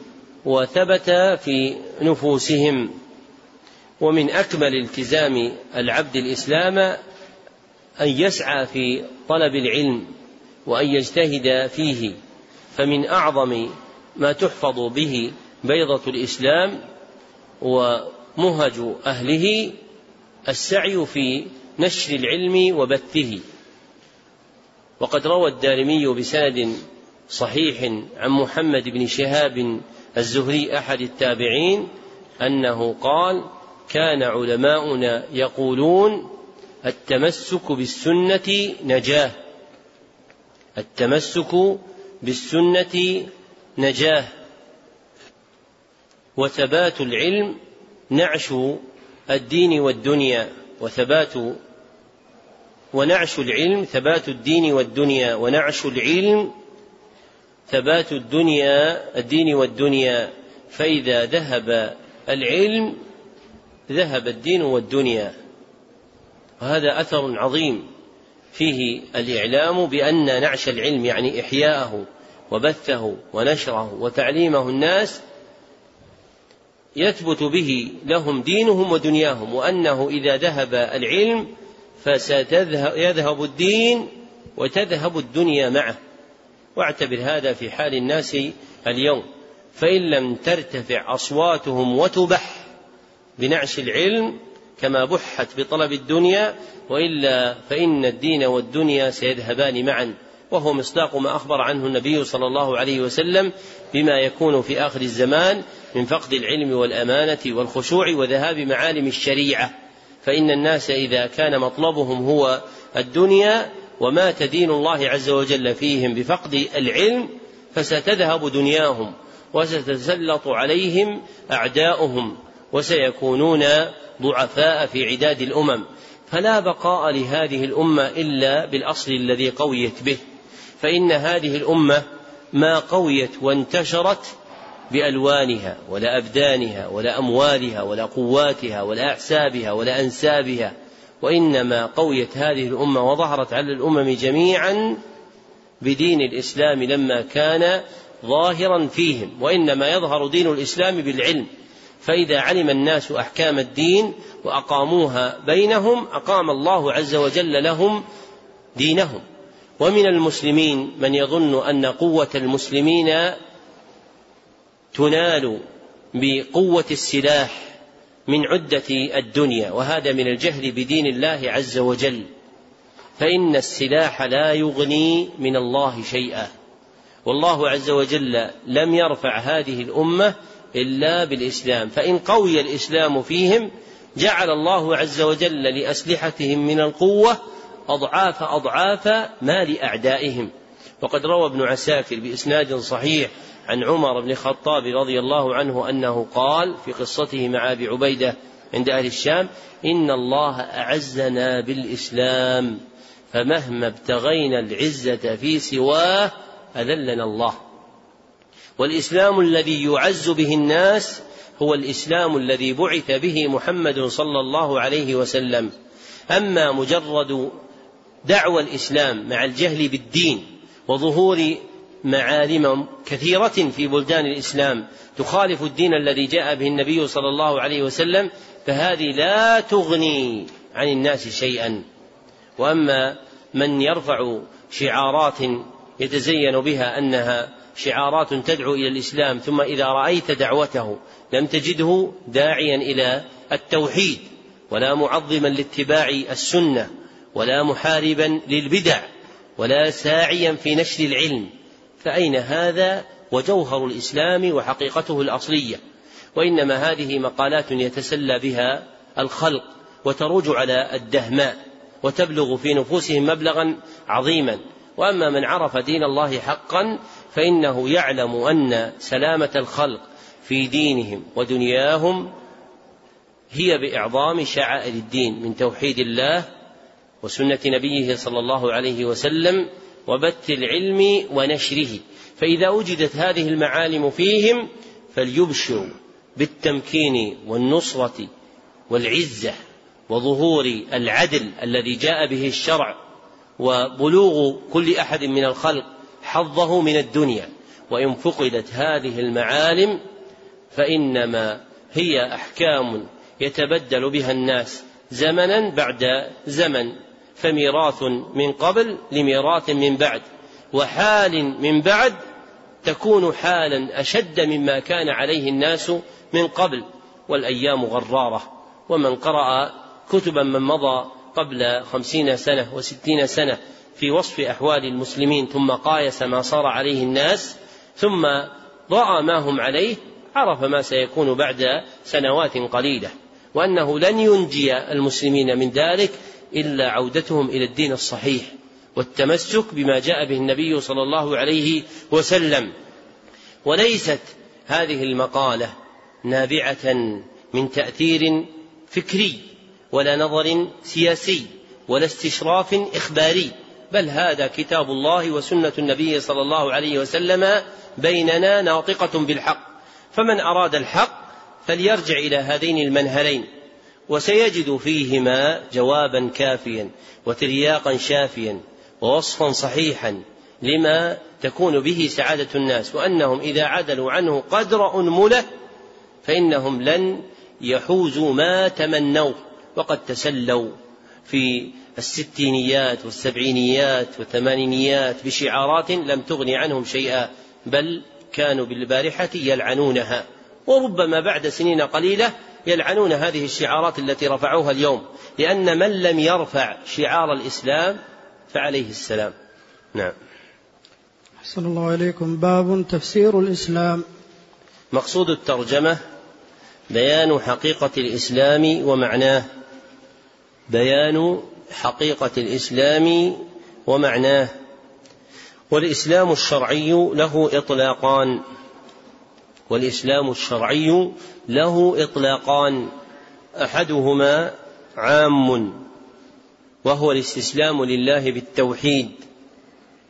وثبت في نفوسهم. ومن أكمل التزام العبد الإسلام أن يسعى في طلب العلم وأن يجتهد فيه فمن أعظم ما تحفظ به بيضة الإسلام ومهج أهله السعي في نشر العلم وبثه. وقد روى الدارمي بسند صحيح عن محمد بن شهاب الزهري أحد التابعين أنه قال كان علماؤنا يقولون التمسك بالسنة نجاة. التمسك بالسنة نجاة. وثبات العلم نعش الدين والدنيا. وثبات ونعش العلم ثبات الدين والدنيا ونعش العلم ثبات الدنيا الدين والدنيا. فإذا ذهب العلم ذهب الدين والدنيا. وهذا أثر عظيم. فيه الإعلام بأن نعش العلم يعني إحياءه وبثه ونشره وتعليمه الناس يثبت به لهم دينهم ودنياهم وأنه إذا ذهب العلم فسيذهب الدين وتذهب الدنيا معه. واعتبر هذا في حال الناس اليوم. فإن لم ترتفع أصواتهم وتبح بنعش العلم كما بحت بطلب الدنيا وإلا فإن الدين والدنيا سيذهبان معا. وهو مصداق ما أخبر عنه النبي صلى الله عليه وسلم بما يكون في آخر الزمان. من فقد العلم والأمانة والخشوع وذهاب معالم الشريعة. فإن الناس إذا كان مطلبهم هو الدنيا ومات دين الله عز وجل فيهم بفقد العلم فستذهب دنياهم وستتسلط عليهم أعداؤهم وسيكونون ضعفاء في عداد الأمم. فلا بقاء لهذه الأمة إلا بالأصل الذي قويت به. فإن هذه الأمة ما قويت وانتشرت بألوانها ولا أبدانها ولا أموالها ولا قواتها ولا أحسابها ولا أنسابها وإنما قويت هذه الأمة وظهرت على الأمم جميعا بدين الإسلام لما كان ظاهرا فيهم وإنما يظهر دين الإسلام بالعلم. فإذا علم الناس أحكام الدين وأقاموها بينهم أقام الله عز وجل لهم دينهم. ومن المسلمين من يظن أن قوة المسلمين تنال بقوة السلاح من عدة الدنيا وهذا من الجهل بدين الله عز وجل. فإن السلاح لا يغني من الله شيئا. والله عز وجل لم يرفع هذه الأمة إلا بالإسلام. فإن قوي الإسلام فيهم جعل الله عز وجل لأسلحتهم من القوة أضعاف أضعاف ما لأعدائهم. وقد روى ابن عساكر بإسناد صحيح عن عمر بن الخطاب رضي الله عنه أنه قال في قصته مع أبي عبيدة عند أهل الشام إن الله أعزنا بالإسلام فمهما ابتغينا العزة في سواه أذلنا الله. والإسلام الذي يعز به الناس هو الإسلام الذي بعث به محمد صلى الله عليه وسلم. أما مجرد دعوى الإسلام مع الجهل بالدين وظهور معالم كثيرة في بلدان الإسلام تخالف الدين الذي جاء به النبي صلى الله عليه وسلم فهذه لا تغني عن الناس شيئا. وأما من يرفع شعارات يتزين بها أنها شعارات تدعو إلى الإسلام ثم إذا رأيت دعوته لم تجده داعيا إلى التوحيد ولا معظما لاتباع السنة ولا محاربا للبدع ولا ساعيا في نشر العلم فأين هذا وجوهر الإسلام وحقيقته الأصلية؟ وإنما هذه مقالات يتسلى بها الخلق وتروج على الدهماء وتبلغ في نفوسهم مبلغا عظيما. وأما من عرف دين الله حقا فإنه يعلم أن سلامة الخلق في دينهم ودنياهم هي بإعظام شعائر الدين من توحيد الله وسنة نبيه صلى الله عليه وسلم وبث العلم ونشره. فإذا وجدت هذه المعالم فيهم فليبشروا بالتمكين والنصرة والعزة وظهور العدل الذي جاء به الشرع وبلوغ كل أحد من الخلق حظه من الدنيا. وإن فقدت هذه المعالم فإنما هي أحكام يتبدل بها الناس زمنا بعد زمن. فميراث من قبل لميراث من بعد وحال من بعد تكون حالا أشد مما كان عليه الناس من قبل والأيام غرارة ومن قرأ كتبا من مضى قبل خمسين سنة وستين سنة في وصف أحوال المسلمين ثم قايس ما صار عليه الناس ثم رأى ما هم عليه عرف ما سيكون بعد سنوات قليلة وأنه لن ينجي المسلمين من ذلك إلا عودتهم إلى الدين الصحيح والتمسك بما جاء به النبي صلى الله عليه وسلم. وليست هذه المقالة نابعة من تأثير فكري ولا نظر سياسي ولا استشراف إخباري بل هذا كتاب الله وسنة النبي صلى الله عليه وسلم بيننا ناطقة بالحق. فمن أراد الحق فليرجع إلى هذين المنهلين. وسيجد فيهما جوابا كافيا وترياقا شافيا ووصفا صحيحا لما تكون به سعادة الناس. وأنهم إذا عدلوا عنه قدر أنملة فإنهم لن يحوزوا ما تمنوا. وقد تسلوا في الستينيات والسبعينيات والثمانينيات بشعارات لم تغن عنهم شيئا بل كانوا بالبارحة يلعنونها. وربما بعد سنين قليلة يلعنون هذه الشعارات التي رفعوها اليوم لأن من لم يرفع شعار الإسلام فعليه السلام. نعم. أحسن الله إليكم. باب تفسير الإسلام. مقصود الترجمة بيان حقيقة الإسلام ومعناه. بيان حقيقة الإسلام ومعناه. والإسلام الشرعي له إطلاقان. والإسلام الشرعي له إطلاقان أحدهما عام وهو الاستسلام لله بالتوحيد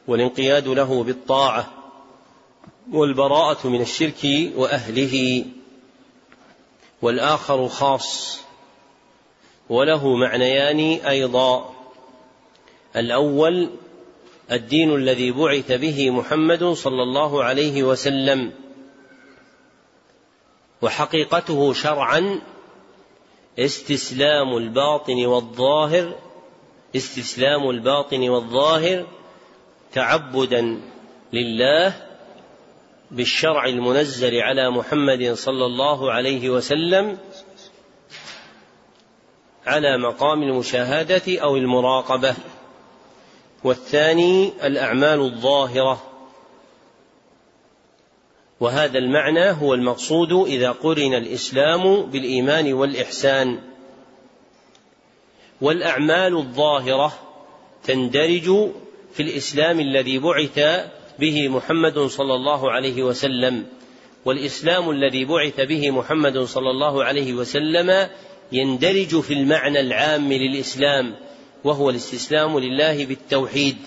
والانقياد له بالطاعة والبراءة من الشرك وأهله والآخر خاص وله معنيان أيضا. الأول الدين الذي بعث به محمد صلى الله عليه وسلم وحقيقته شرعا استسلام الباطن والظاهر استسلام الباطن والظاهر تعبدا لله بالشرع المنزل على محمد صلى الله عليه وسلم على مقام المشاهدة أو المراقبة. والثاني الأعمال الظاهرة. وهذا المعنى هو المقصود إذا قرن الإسلام بالإيمان والإحسان. والأعمال الظاهرة تندرج في الإسلام الذي بعث به محمد صلى الله عليه وسلم. والإسلام الذي بعث به محمد صلى الله عليه وسلم يندرج في المعنى العام للإسلام وهو الاستسلام لله بالتوحيد.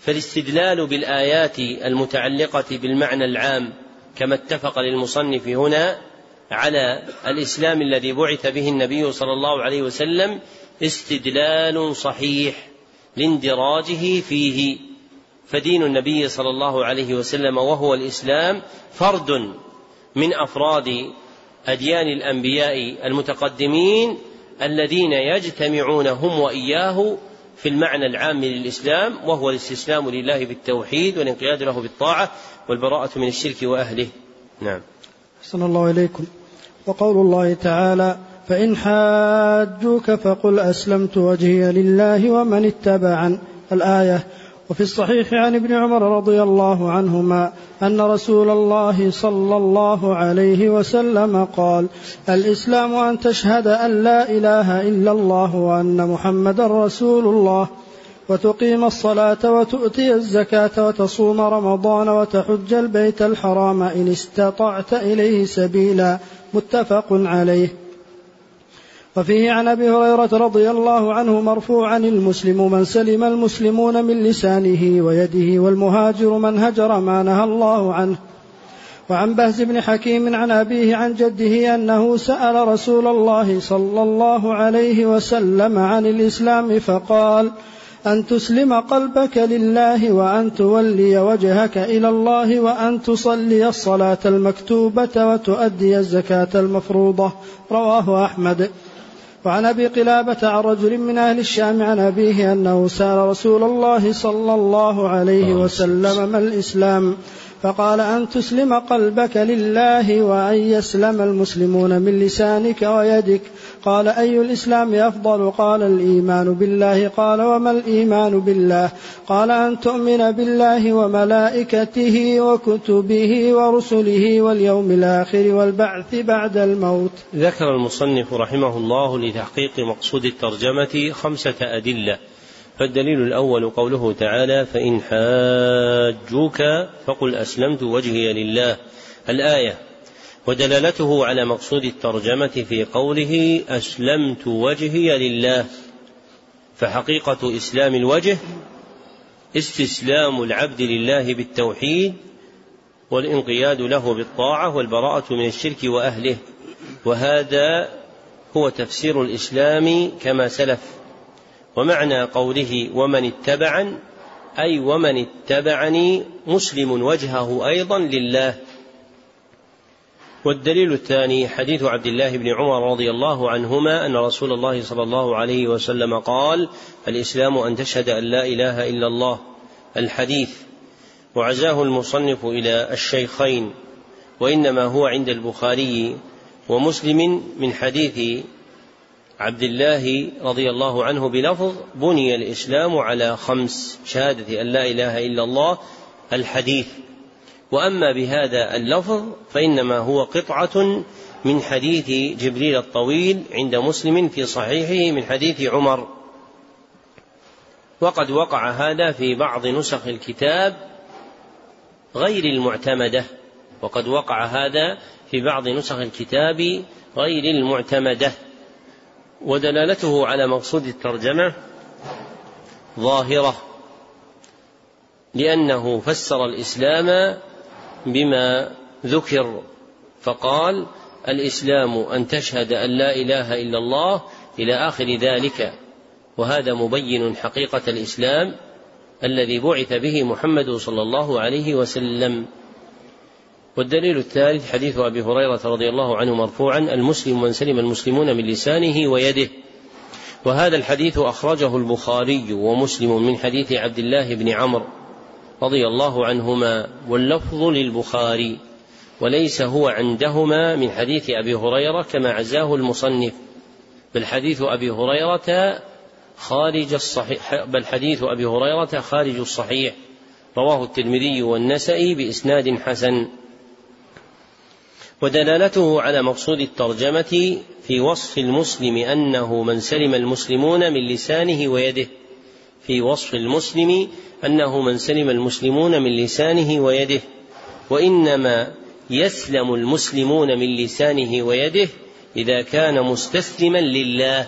فالاستدلال بالآيات المتعلقة بالمعنى العام كما اتفق للمصنف هنا على الإسلام الذي بعث به النبي صلى الله عليه وسلم استدلال صحيح لاندراجه فيه. فدين النبي صلى الله عليه وسلم وهو الإسلام فرد من أفراد أديان الأنبياء المتقدمين الذين يجتمعون هم وإياه في المعنى العام للإسلام وهو الاستسلام لله بالتوحيد والانقياد له بالطاعة والبراءة من الشرك وأهله. نعم. صلى الله إليكم. وقول الله تعالى فإن حاجوك فقل أسلمت وجهي لله ومن اتبعن. الآية وفي الصحيح عن ابن عمر رضي الله عنهما أن رسول الله صلى الله عليه وسلم قال الإسلام أن تشهد أن لا إله إلا الله وأن محمدا رسول الله وتقيم الصلاة وتؤتي الزكاة وتصوم رمضان وتحج البيت الحرام إن استطعت إليه سبيلا. متفق عليه. وفيه عن أبي هريرة رضي الله عنه مرفوعا المسلم من سلم المسلمون من لسانه ويده والمهاجر من هجر ما نهى الله عنه. وعن بهز بن حكيم عن أبيه عن جده أنه سأل رسول الله صلى الله عليه وسلم عن الإسلام فقال أن تسلم قلبك لله وأن تولي وجهك إلى الله وأن تصلي الصلاة المكتوبة وتؤدي الزكاة المفروضة. رواه أحمد. وعن أبي قلابة عن رجل من أهل الشام عن أبيه أنه سأل رسول الله صلى الله عليه وسلم ما الإسلام؟ فقال أن تسلم قلبك لله وأن يسلم المسلمون من لسانك ويدك. قال أي الإسلام أفضل؟ قال الإيمان بالله. قال وما الإيمان بالله؟ قال أن تؤمن بالله وملائكته وكتبه ورسله واليوم الآخر والبعث بعد الموت. ذكر المصنف رحمه الله لتحقيق مقصود الترجمة خمسة أدلة. فالدليل الأول قوله تعالى فإن حاجوك فقل أسلمت وجهي لله. الآية ودلالته على مقصود الترجمة في قوله أسلمت وجهي لله. فحقيقة إسلام الوجه استسلام العبد لله بالتوحيد والانقياد له بالطاعة والبراءة من الشرك وأهله. وهذا هو تفسير الإسلام كما سلف ومعنى قوله ومن اتبعن أي ومن اتبعني مسلم وجهه أيضا لله. والدليل الثاني حديث عبد الله بن عمر رضي الله عنهما أن رسول الله صلى الله عليه وسلم قال الإسلام أن تشهد أن لا إله إلا الله. الحديث وعزاه المصنف إلى الشيخين وإنما هو عند البخاري ومسلم من حديث عبد الله رضي الله عنه بلفظ بني الإسلام على خمس شهادة أن لا إله إلا الله الحديث. وأما بهذا اللفظ فإنما هو قطعة من حديث جبريل الطويل عند مسلم في صحيحه من حديث عمر. وقد وقع هذا في بعض نسخ الكتاب غير المعتمدة. وقد وقع هذا في بعض نسخ الكتاب غير المعتمدة. ودلالته على مقصود الترجمة ظاهرة لأنه فسر الإسلام بما ذكر فقال الإسلام أن تشهد أن لا إله إلا الله إلى آخر ذلك وهذا مبين حقيقة الإسلام الذي بعث به محمد صلى الله عليه وسلم. والدليل الثالث حديث أبي هريرة رضي الله عنه مرفوعا المسلم من سلم المسلمون من لسانه ويده. وهذا الحديث أخرجه البخاري ومسلم من حديث عبد الله بن عمرو رضي الله عنهما واللفظ للبخاري وليس هو عندهما من حديث أبي هريرة كما عزاه المصنف. بل حديث أبي هريرة خارج الصحيح بل حديث أبي هريرة خارج الصحيح. رواه الترمذي والنسائي بإسناد حسن. ودلالته على مقصود الترجمة في وصف المسلم أنه من سلم المسلمون من لسانه ويده. في وصف المسلم أنه من سلم المسلمون من لسانه ويده. وإنما يسلم المسلمون من لسانه ويده إذا كان مستسلما لله.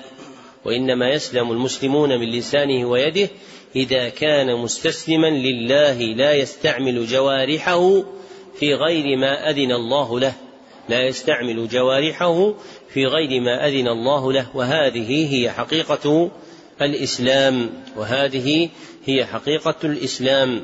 وإنما يسلم المسلمون من لسانه ويده إذا كان مستسلما لله لا يستعمل جوارحه في غير ما أذن الله له. لا يستعمل جوارحه في غير ما أذن الله له وهذه هي حقيقة الإسلام وهذه هي حقيقة الإسلام.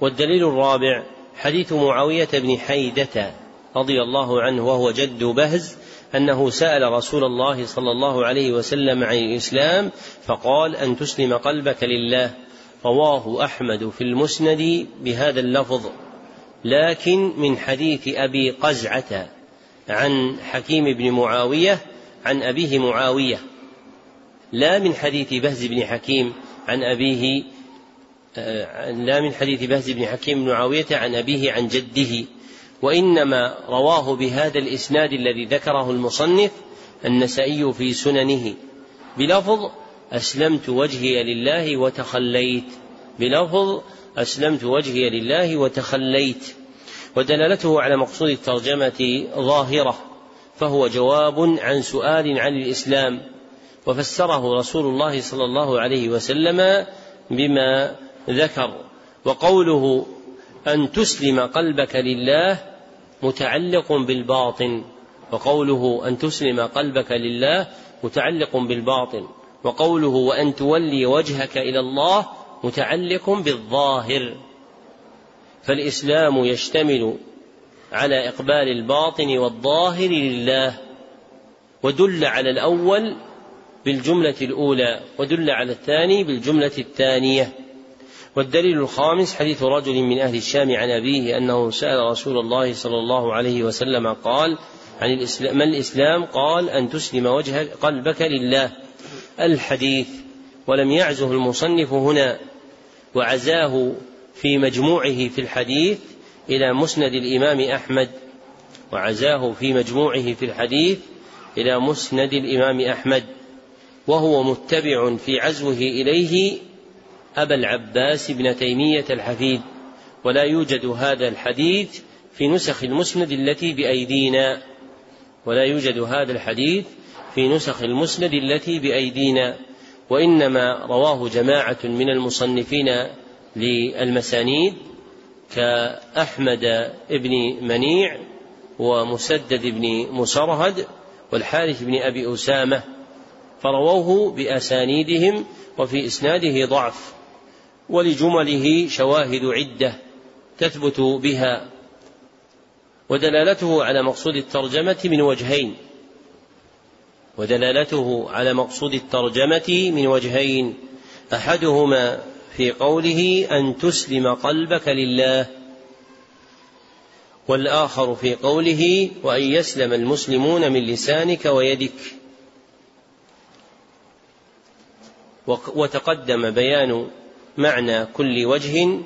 والدليل الرابع حديث معاوية بن حيدة رضي الله عنه وهو جد بهز أنه سأل رسول الله صلى الله عليه وسلم عن الإسلام فقال أن تسلم قلبك لله. رواه أحمد في المسند بهذا اللفظ. لكن من حديث أبي قزعة عن حكيم بن معاوية عن أبيه معاوية لا من حديث بهز بن حكيم عن أبيه آه، لا من حديث بهز بن حكيم بن معاوية عن أبيه عن جده وإنما رواه بهذا الإسناد الذي ذكره المصنف النسائي في سننه. بلفظ أسلمت وجهي لله وتخليت بلفظ أسلمت وجهي لله وتخليت ودلالته على مقصود الترجمة ظاهرة فهو جواب عن سؤال عن الإسلام وفسره رسول الله صلى الله عليه وسلم بما ذكر وقوله أن تسلم قلبك لله متعلق بالباطن وقوله أن تسلم قلبك لله متعلق بالباطن وقوله وأن تولي وجهك إلى الله متعلق بالظاهر فالإسلام يشتمل على إقبال الباطن والظاهر لله ودل على الأول بالجملة الأولى ودل على الثاني بالجملة الثانية. والدليل الخامس حديث رجل من أهل الشام عن أبيه أنه سأل رسول الله صلى الله عليه وسلم قال عن الإسلام ما الإسلام؟ قال أن تسلم وجهك قلبك لله. الحديث ولم يعزه المصنف هنا. وعزاه في مجموعه في الحديث إلى مسند الإمام أحمد. وعزاه في مجموعه في الحديث إلى مسند الإمام أحمد. وهو متبع في عزوه إليه أبا العباس بن تيمية الحفيد. ولا يوجد هذا الحديث في نسخ المسند التي بأيدينا. ولا يوجد هذا الحديث في نسخ المسند التي بأيدينا. وإنما رواه جماعة من المصنفين للمسانيد كأحمد بن منيع ومسدد بن مسرهد والحارث بن أبي أسامة فرووه بأسانيدهم وفي إسناده ضعف ولجمله شواهد عدة تثبت بها ودلالته على مقصود الترجمة من وجهين. ودلالته على مقصود الترجمة من وجهين أحدهما في قوله أن تسلم قلبك لله والآخر في قوله وأن يسلم المسلمون من لسانك ويدك. وتقدم بيان معنى كل وجه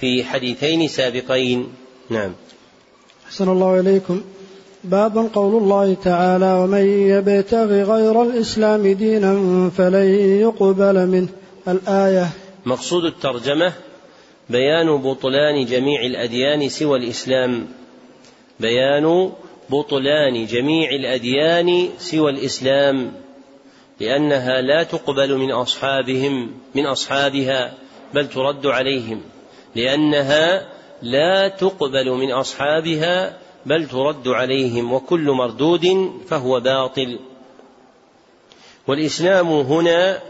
في حديثين سابقين. نعم. أحسن الله إليكم. باب قول الله تعالى ومن يبتغ غير الإسلام دينا فلن يقبل منه. الآية. مقصود الترجمة بيان بطلان جميع الأديان سوى الإسلام. بيان بطلان جميع الأديان سوى الإسلام. لأنها لا تقبل من أصحابهم من أصحابها بل ترد عليهم. لأنها لا تقبل من أصحابها بل ترد عليهم وكل مردود فهو باطل. والإسلام هنا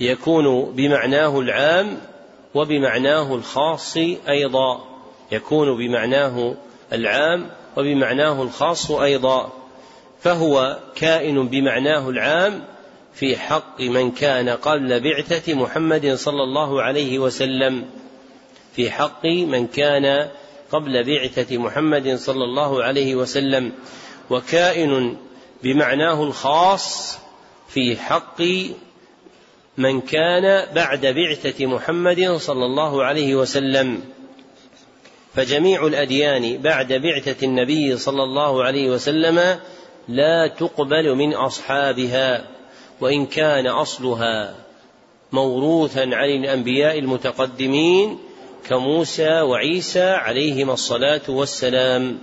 يكون بمعناه العام وبمعناه الخاص أيضا. يكون بمعناه العام وبمعناه الخاص أيضا. فهو كائن بمعناه العام في حق من كان قبل بعثة محمد صلى الله عليه وسلم. في حق من كان قبل بعثة محمد صلى الله عليه وسلم وكائن بمعناه الخاص في حق من كان بعد بعثة محمد صلى الله عليه وسلم. فجميع الأديان بعد بعثة النبي صلى الله عليه وسلم لا تقبل من أصحابها وإن كان أصلها موروثا عن الأنبياء المتقدمين كموسى وعيسى عليهما الصلاة والسلام.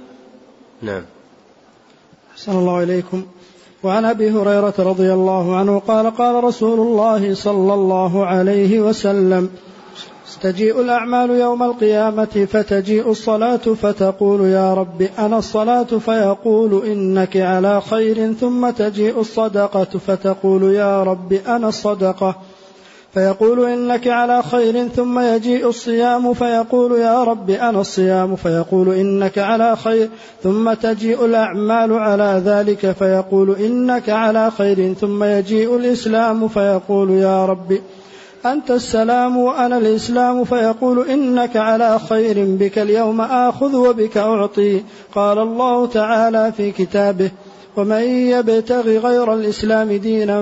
نعم. أحسن الله إليكم. وعن أبي هريرة رضي الله عنه قال قال رسول الله صلى الله عليه وسلم تجيء الأعمال يوم القيامة فتجيء الصلاة فتقول يا رب أنا الصلاة فيقول إنك على خير ثم تجيء الصدقة فتقول يا رب أنا الصدقة فيقول إنك على خير ثم يجيء الصيام فيقول يا رب أنا الصيام فيقول إنك على خير ثم تجيء الأعمال على ذلك فيقول إنك على خير ثم يجيء الإسلام فيقول يا رب أنت السلام وأنا الإسلام فيقول إنك على خير بك اليوم آخذ وبك أعطي قال الله تعالى في كتابه ومن يبتغ غير الإسلام دينا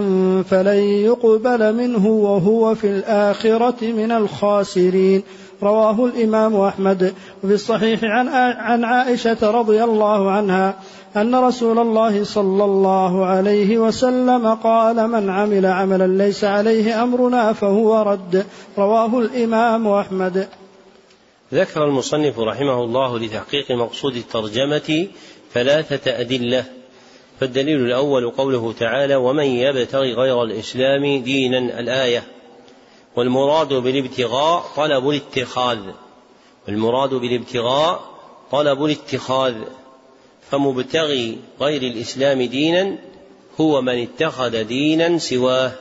فلن يقبل منه وهو في الآخرة من الخاسرين. رواه الإمام أحمد. وفي الصحيح عن عن عائشة رضي الله عنها أن رسول الله صلى الله عليه وسلم قال من عمل عملا ليس عليه أمرنا فهو رد رواه الإمام أحمد. ذكر المصنف رحمه الله لتحقيق مقصود الترجمة ثلاثة أدلة فالدليل الأول قوله تعالى ومن يبتغي غير الإسلام دينا الآية. والمراد بالابتغاء طلب الاتخاذ. والمراد بالابتغاء طلب الاتخاذ. فمبتغي غير الإسلام دينا هو من اتخذ دينا سواه.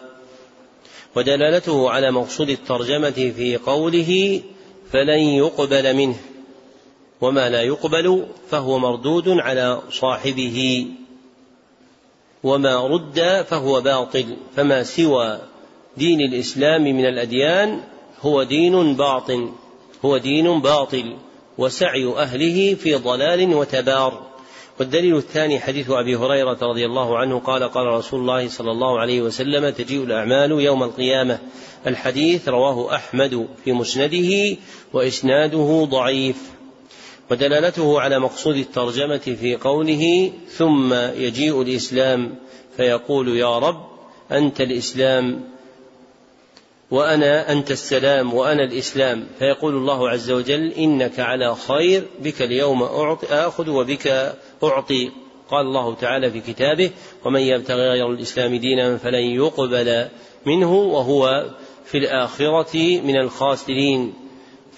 ودلالته على مقصود الترجمة في قوله فلن يقبل منه. وما لا يقبل فهو مردود على صاحبه. وما رد فهو باطل فما سوى دين الإسلام من الأديان هو دين باطل هو دين باطل وسعي أهله في ضلال وتبار. والدليل الثاني حديث أبي هريرة رضي الله عنه قال قال رسول الله صلى الله عليه وسلم تجيء الأعمال يوم القيامة. الحديث رواه أحمد في مسنده وإسناده ضعيف. ودلالته على مقصود الترجمة في قوله ثم يجيء الإسلام فيقول يا رب أنت الإسلام وأنا أنت السلام وأنا الإسلام فيقول الله عز وجل إنك على خير بك اليوم أعطي آخذ وبك أعطي. قال الله تعالى في كتابه ومن يبتغي غير الإسلام دينا فلن يقبل منه وهو في الآخرة من الخاسرين.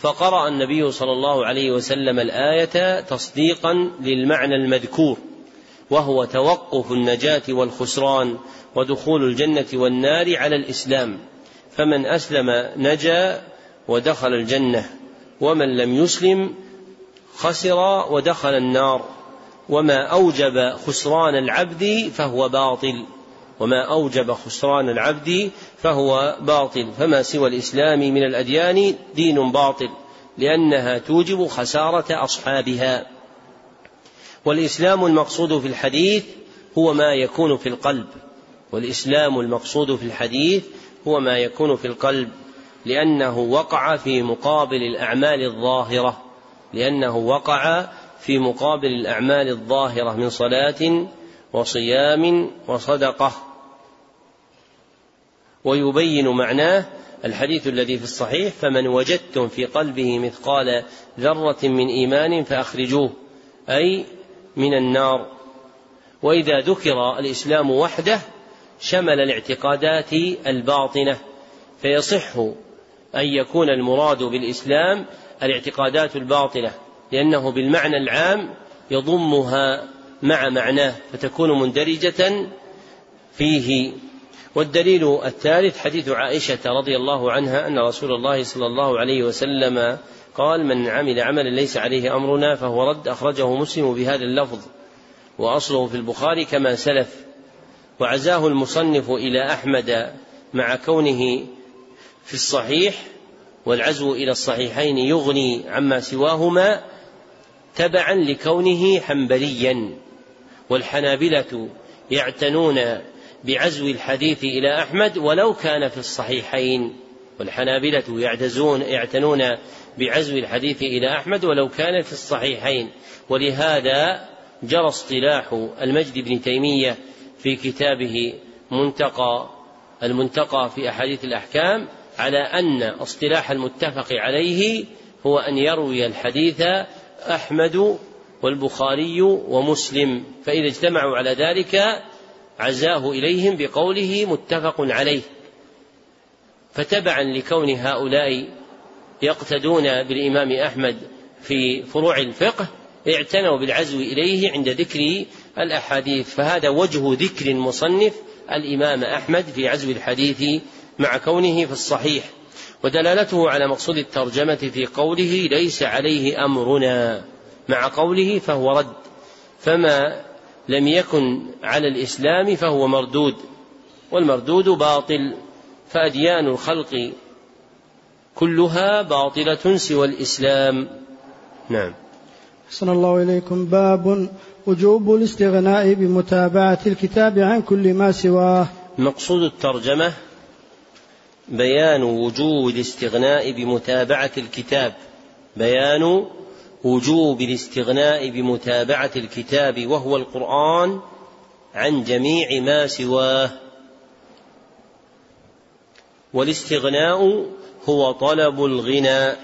فقرأ النبي صلى الله عليه وسلم الآية تصديقا للمعنى المذكور وهو توقف النجاة والخسران ودخول الجنة والنار على الإسلام. فمن أسلم نجا ودخل الجنة ومن لم يسلم خسر ودخل النار. وما أوجب خسران العبد فهو باطل. وما أوجب خسران العبد فهو باطل فما سوى الإسلام من الأديان دين باطل لأنها توجب خسارة أصحابها. والإسلام المقصود في الحديث هو ما يكون في القلب. والإسلام المقصود في الحديث هو ما يكون في القلب لأنه وقع في مقابل الأعمال الظاهرة لأنه وقع في مقابل الأعمال الظاهرة من صلاة وصيام وصدقة. ويبين معناه الحديث الذي في الصحيح فمن وجدتم في قلبه مثقال ذرة من إيمان فأخرجوه أي من النار. وإذا ذكر الإسلام وحده شمل الاعتقادات الباطنة فيصح أن يكون المراد بالإسلام الاعتقادات الباطله لأنه بالمعنى العام يضمها مع معناه فتكون مندرجة فيه. والدليل الثالث حديث عائشة رضي الله عنها أن رسول الله صلى الله عليه وسلم قال من عمل عملا ليس عليه أمرنا فهو رد أخرجه مسلم بهذا اللفظ وأصله في البخاري كما سلف. وعزاه المصنف إلى أحمد مع كونه في الصحيح والعزو إلى الصحيحين يغني عما سواهما تبعا لكونه حنبليا. والحنابلة يعتنون بعزو الحديث إلى أحمد ولو كان في الصحيحين. والحنابلة يعتزون يعتنون بعزو الحديث إلى أحمد ولو كان في الصحيحين. ولهذا جرى اصطلاح المجد بن تيمية في كتابه منتقى المنتقى في أحاديث الأحكام على أن اصطلاح المتفق عليه هو أن يروي الحديث أحمد والبخاري ومسلم. فإذا اجتمعوا على ذلك عزاه إليهم بقوله متفق عليه. فتبعا لكون هؤلاء يقتدون بالإمام أحمد في فروع الفقه اعتنوا بالعزو إليه عند ذكر الأحاديث. فهذا وجه ذكر المصنف الإمام أحمد في عزو الحديث مع كونه في الصحيح. ودلالته على مقصود الترجمة في قوله ليس عليه أمرنا مع قوله فهو رد. فما لم يكن على الإسلام فهو مردود والمردود باطل فأديان الخلق كلها باطلة سوى الإسلام. نعم. أحسن الله إليكم. باب وجوب الاستغناء بمتابعة الكتاب عن كل ما سواه. مقصود الترجمة بيان وجوب الاستغناء بمتابعة الكتاب. بيان وجوب الاستغناء بمتابعة الكتاب وهو القرآن عن جميع ما سواه. والاستغناء هو طلب الغناء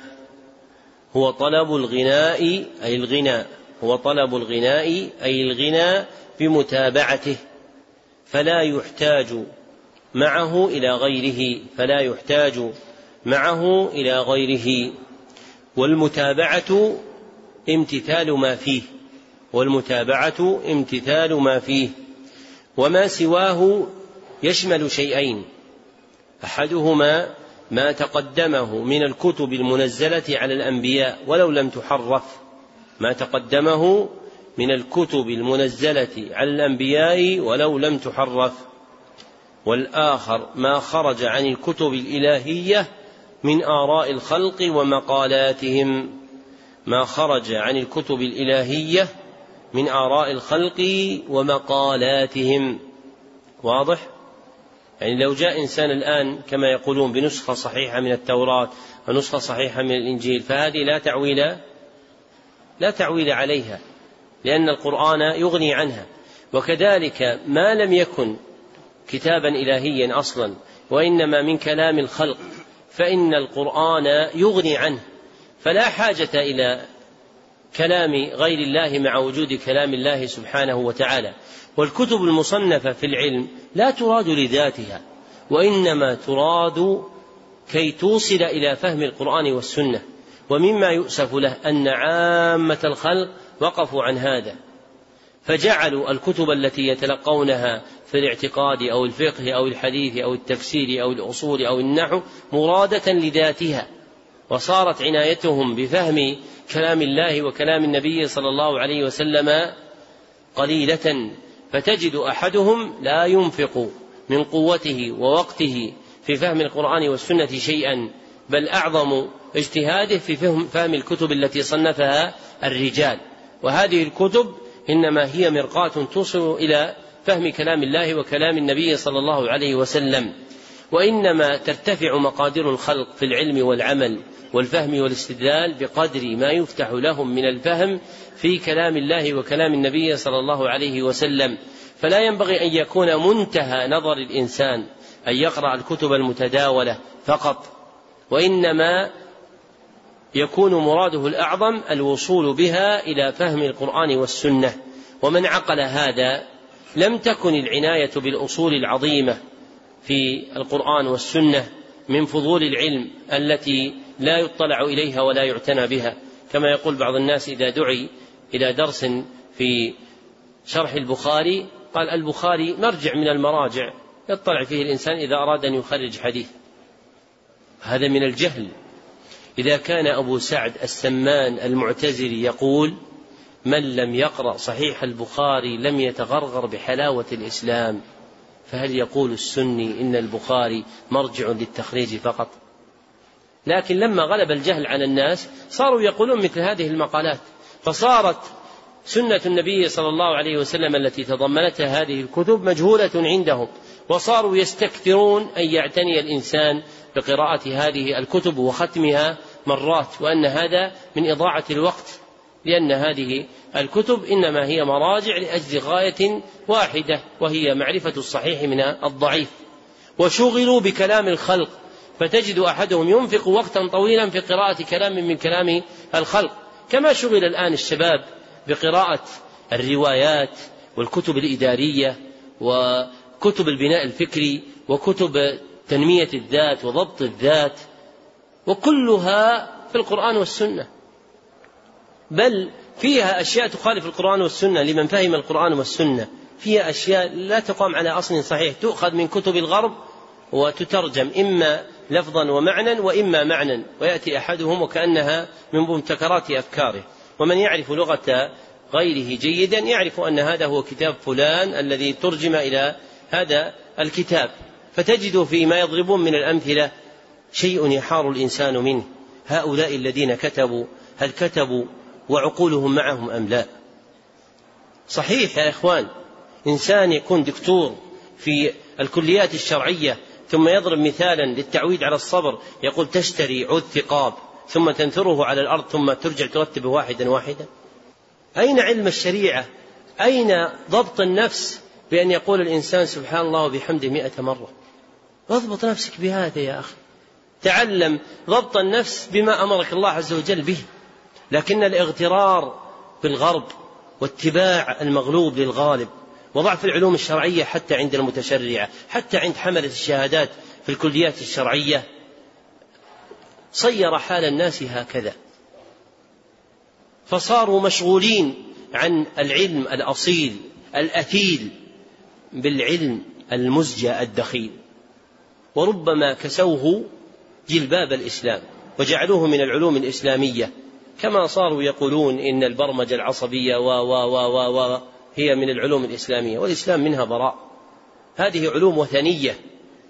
هو طلب الغناء أي الغناء هو طلب الغناء أي الغنى بمتابعته فلا يحتاج معه إلى غيره فلا يحتاج معه إلى غيره. والمتابعة امتثال ما فيه والمتابعة امتثال ما فيه. وما سواه يشمل شيئين. أحدهما ما تقدمه من الكتب المنزلة على الأنبياء ولو لم تحرف. ما تقدمه من الكتب المنزلة على الأنبياء ولو لم تحرف. والآخر ما خرج عن الكتب الإلهية من آراء الخلق ومقالاتهم. ما خرج عن الكتب الإلهية من آراء الخلق ومقالاتهم. واضح؟ يعني لو جاء إنسان الآن كما يقولون بنسخة صحيحة من التوراة ونسخة صحيحة من الإنجيل فهذه لا تعويل لا تعويل عليها لأن القرآن يغني عنها. وكذلك ما لم يكن كتابا إلهيا أصلا وإنما من كلام الخلق فإن القرآن يغني عنه. فلا حاجة إلى كلام غير الله مع وجود كلام الله سبحانه وتعالى. والكتب المصنفة في العلم لا تراد لذاتها وإنما تراد كي توصل إلى فهم القرآن والسنة. ومما يؤسف له أن عامة الخلق وقفوا عن هذا. فجعلوا الكتب التي يتلقونها في الاعتقاد أو الفقه أو الحديث أو التفسير أو الأصول أو النحو مرادة لذاتها. وصارت عنايتهم بفهم كلام الله وكلام النبي صلى الله عليه وسلم قليلة فتجد أحدهم لا ينفق من قوته ووقته في فهم القرآن والسنة شيئا بل أعظم اجتهاده في فهم فهم الكتب التي صنفها الرجال. وهذه الكتب إنما هي مرقاة توصل إلى فهم كلام الله وكلام النبي صلى الله عليه وسلم. وإنما ترتفع مقادير الخلق في العلم والعمل. والفهم والاستدلال بقدر ما يفتح لهم من الفهم في كلام الله وكلام النبي صلى الله عليه وسلم. فلا ينبغي أن يكون منتهى نظر الإنسان أن يقرأ الكتب المتداولة فقط وإنما يكون مراده الأعظم الوصول بها إلى فهم القرآن والسنة. ومن عقل هذا لم تكن العناية بالأصول العظيمة في القرآن والسنة من فضول العلم التي لا يطلع إليها ولا يعتنى بها كما يقول بعض الناس إذا دعي إلى درس في شرح البخاري قال البخاري مرجع من المراجع يطلع فيه الإنسان إذا أراد أن يخرج حديث. هذا من الجهل. إذا كان أبو سعد السمان المعتزلي يقول من لم يقرأ صحيح البخاري لم يتغرغر بحلاوة الإسلام فهل يقول السني إن البخاري مرجع للتخريج فقط؟ لكن لما غلب الجهل على الناس صاروا يقولون مثل هذه المقالات. فصارت سنة النبي صلى الله عليه وسلم التي تضمنتها هذه الكتب مجهولة عندهم وصاروا يستكثرون أن يعتني الإنسان بقراءة هذه الكتب وختمها مرات وأن هذا من إضاعة الوقت لأن هذه الكتب إنما هي مراجع لأجل غاية واحدة وهي معرفة الصحيح من الضعيف. وشغلوا بكلام الخلق فتجد أحدهم ينفق وقتا طويلا في قراءة كلام من كلام الخلق. كما شغل الآن الشباب بقراءة الروايات والكتب الإدارية وكتب البناء الفكري وكتب تنمية الذات وضبط الذات وكلها في القرآن والسنة. بل فيها أشياء تخالف القرآن والسنة لمن فهم القرآن والسنة. فيها أشياء لا تقام على أصل صحيح. تؤخذ من كتب الغرب وتترجم. إما لفظا ومعنى وإما معنى ويأتي أحدهم وكأنها من مبتكرات أفكاره. ومن يعرف لغة غيره جيدا يعرف أن هذا هو كتاب فلان الذي ترجم إلى هذا الكتاب. فتجد فيما يضربون من الأمثلة شيء يحار الإنسان منه. هؤلاء الذين كتبوا هل كتبوا وعقولهم معهم أم لا؟ صحيح يا إخوان إنسان يكون دكتور في الكليات الشرعية ثم يضرب مثالا للتعويد على الصبر يقول تشتري عود ثقاب ثم تنثره على الأرض ثم ترجع ترتبه واحدا واحدا. أين علم الشريعة؟ أين ضبط النفس بأن يقول الإنسان سبحان الله وبحمده مئة مرة؟ اضبط نفسك بهذا يا أخي. تعلم ضبط النفس بما أمرك الله عز وجل به. لكن الاغترار بالغرب واتباع المغلوب للغالب وضعف العلوم الشرعية حتى عند المتشرعة حتى عند حملة الشهادات في الكليات الشرعية. صير حال الناس هكذا. فصاروا مشغولين عن العلم الأصيل الأثيل بالعلم المزجى الدخيل. وربما كسوه جلباب الإسلام وجعلوه من العلوم الإسلامية. كما صاروا يقولون إن البرمجة العصبية و و و و و هي من العلوم الإسلامية والإسلام منها براء هذه علوم وثنية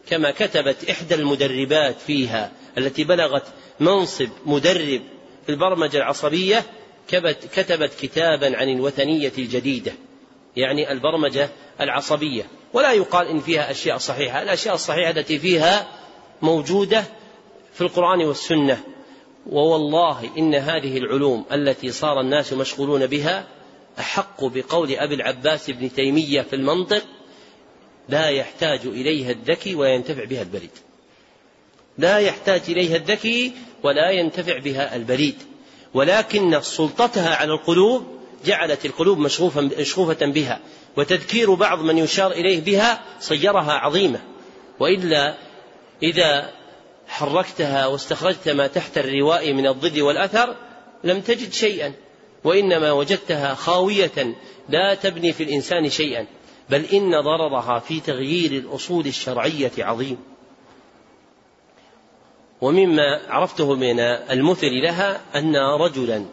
كما كتبت إحدى المدربات فيها التي بلغت منصب مدرب في البرمجة العصبية كتبت كتابا عن الوثنية الجديدة يعني البرمجة العصبية. ولا يقال إن فيها أشياء صحيحة. الأشياء الصحيحة التي فيها موجودة في القرآن والسنة. ووالله إن هذه العلوم التي صار الناس مشغولون بها أحق بقول أبي العباس بن تيمية في المنطق لا يحتاج إليها الذكي وينتفع بها البليد لا يحتاج إليها الذكي ولا ينتفع بها البليد ولكن سلطتها على القلوب جعلت القلوب مشغوفة بها وتذكير بعض من يشار إليه بها صيرها عظيمة. وإلا إذا حركتها واستخرجت ما تحت الرواء من الضد والأثر لم تجد شيئا. وإنما وجدتها خاوية لا تبني في الإنسان شيئا بل إن ضررها في تغيير الأصول الشرعية عظيم. ومما عرفته من المثل لها أن رجلا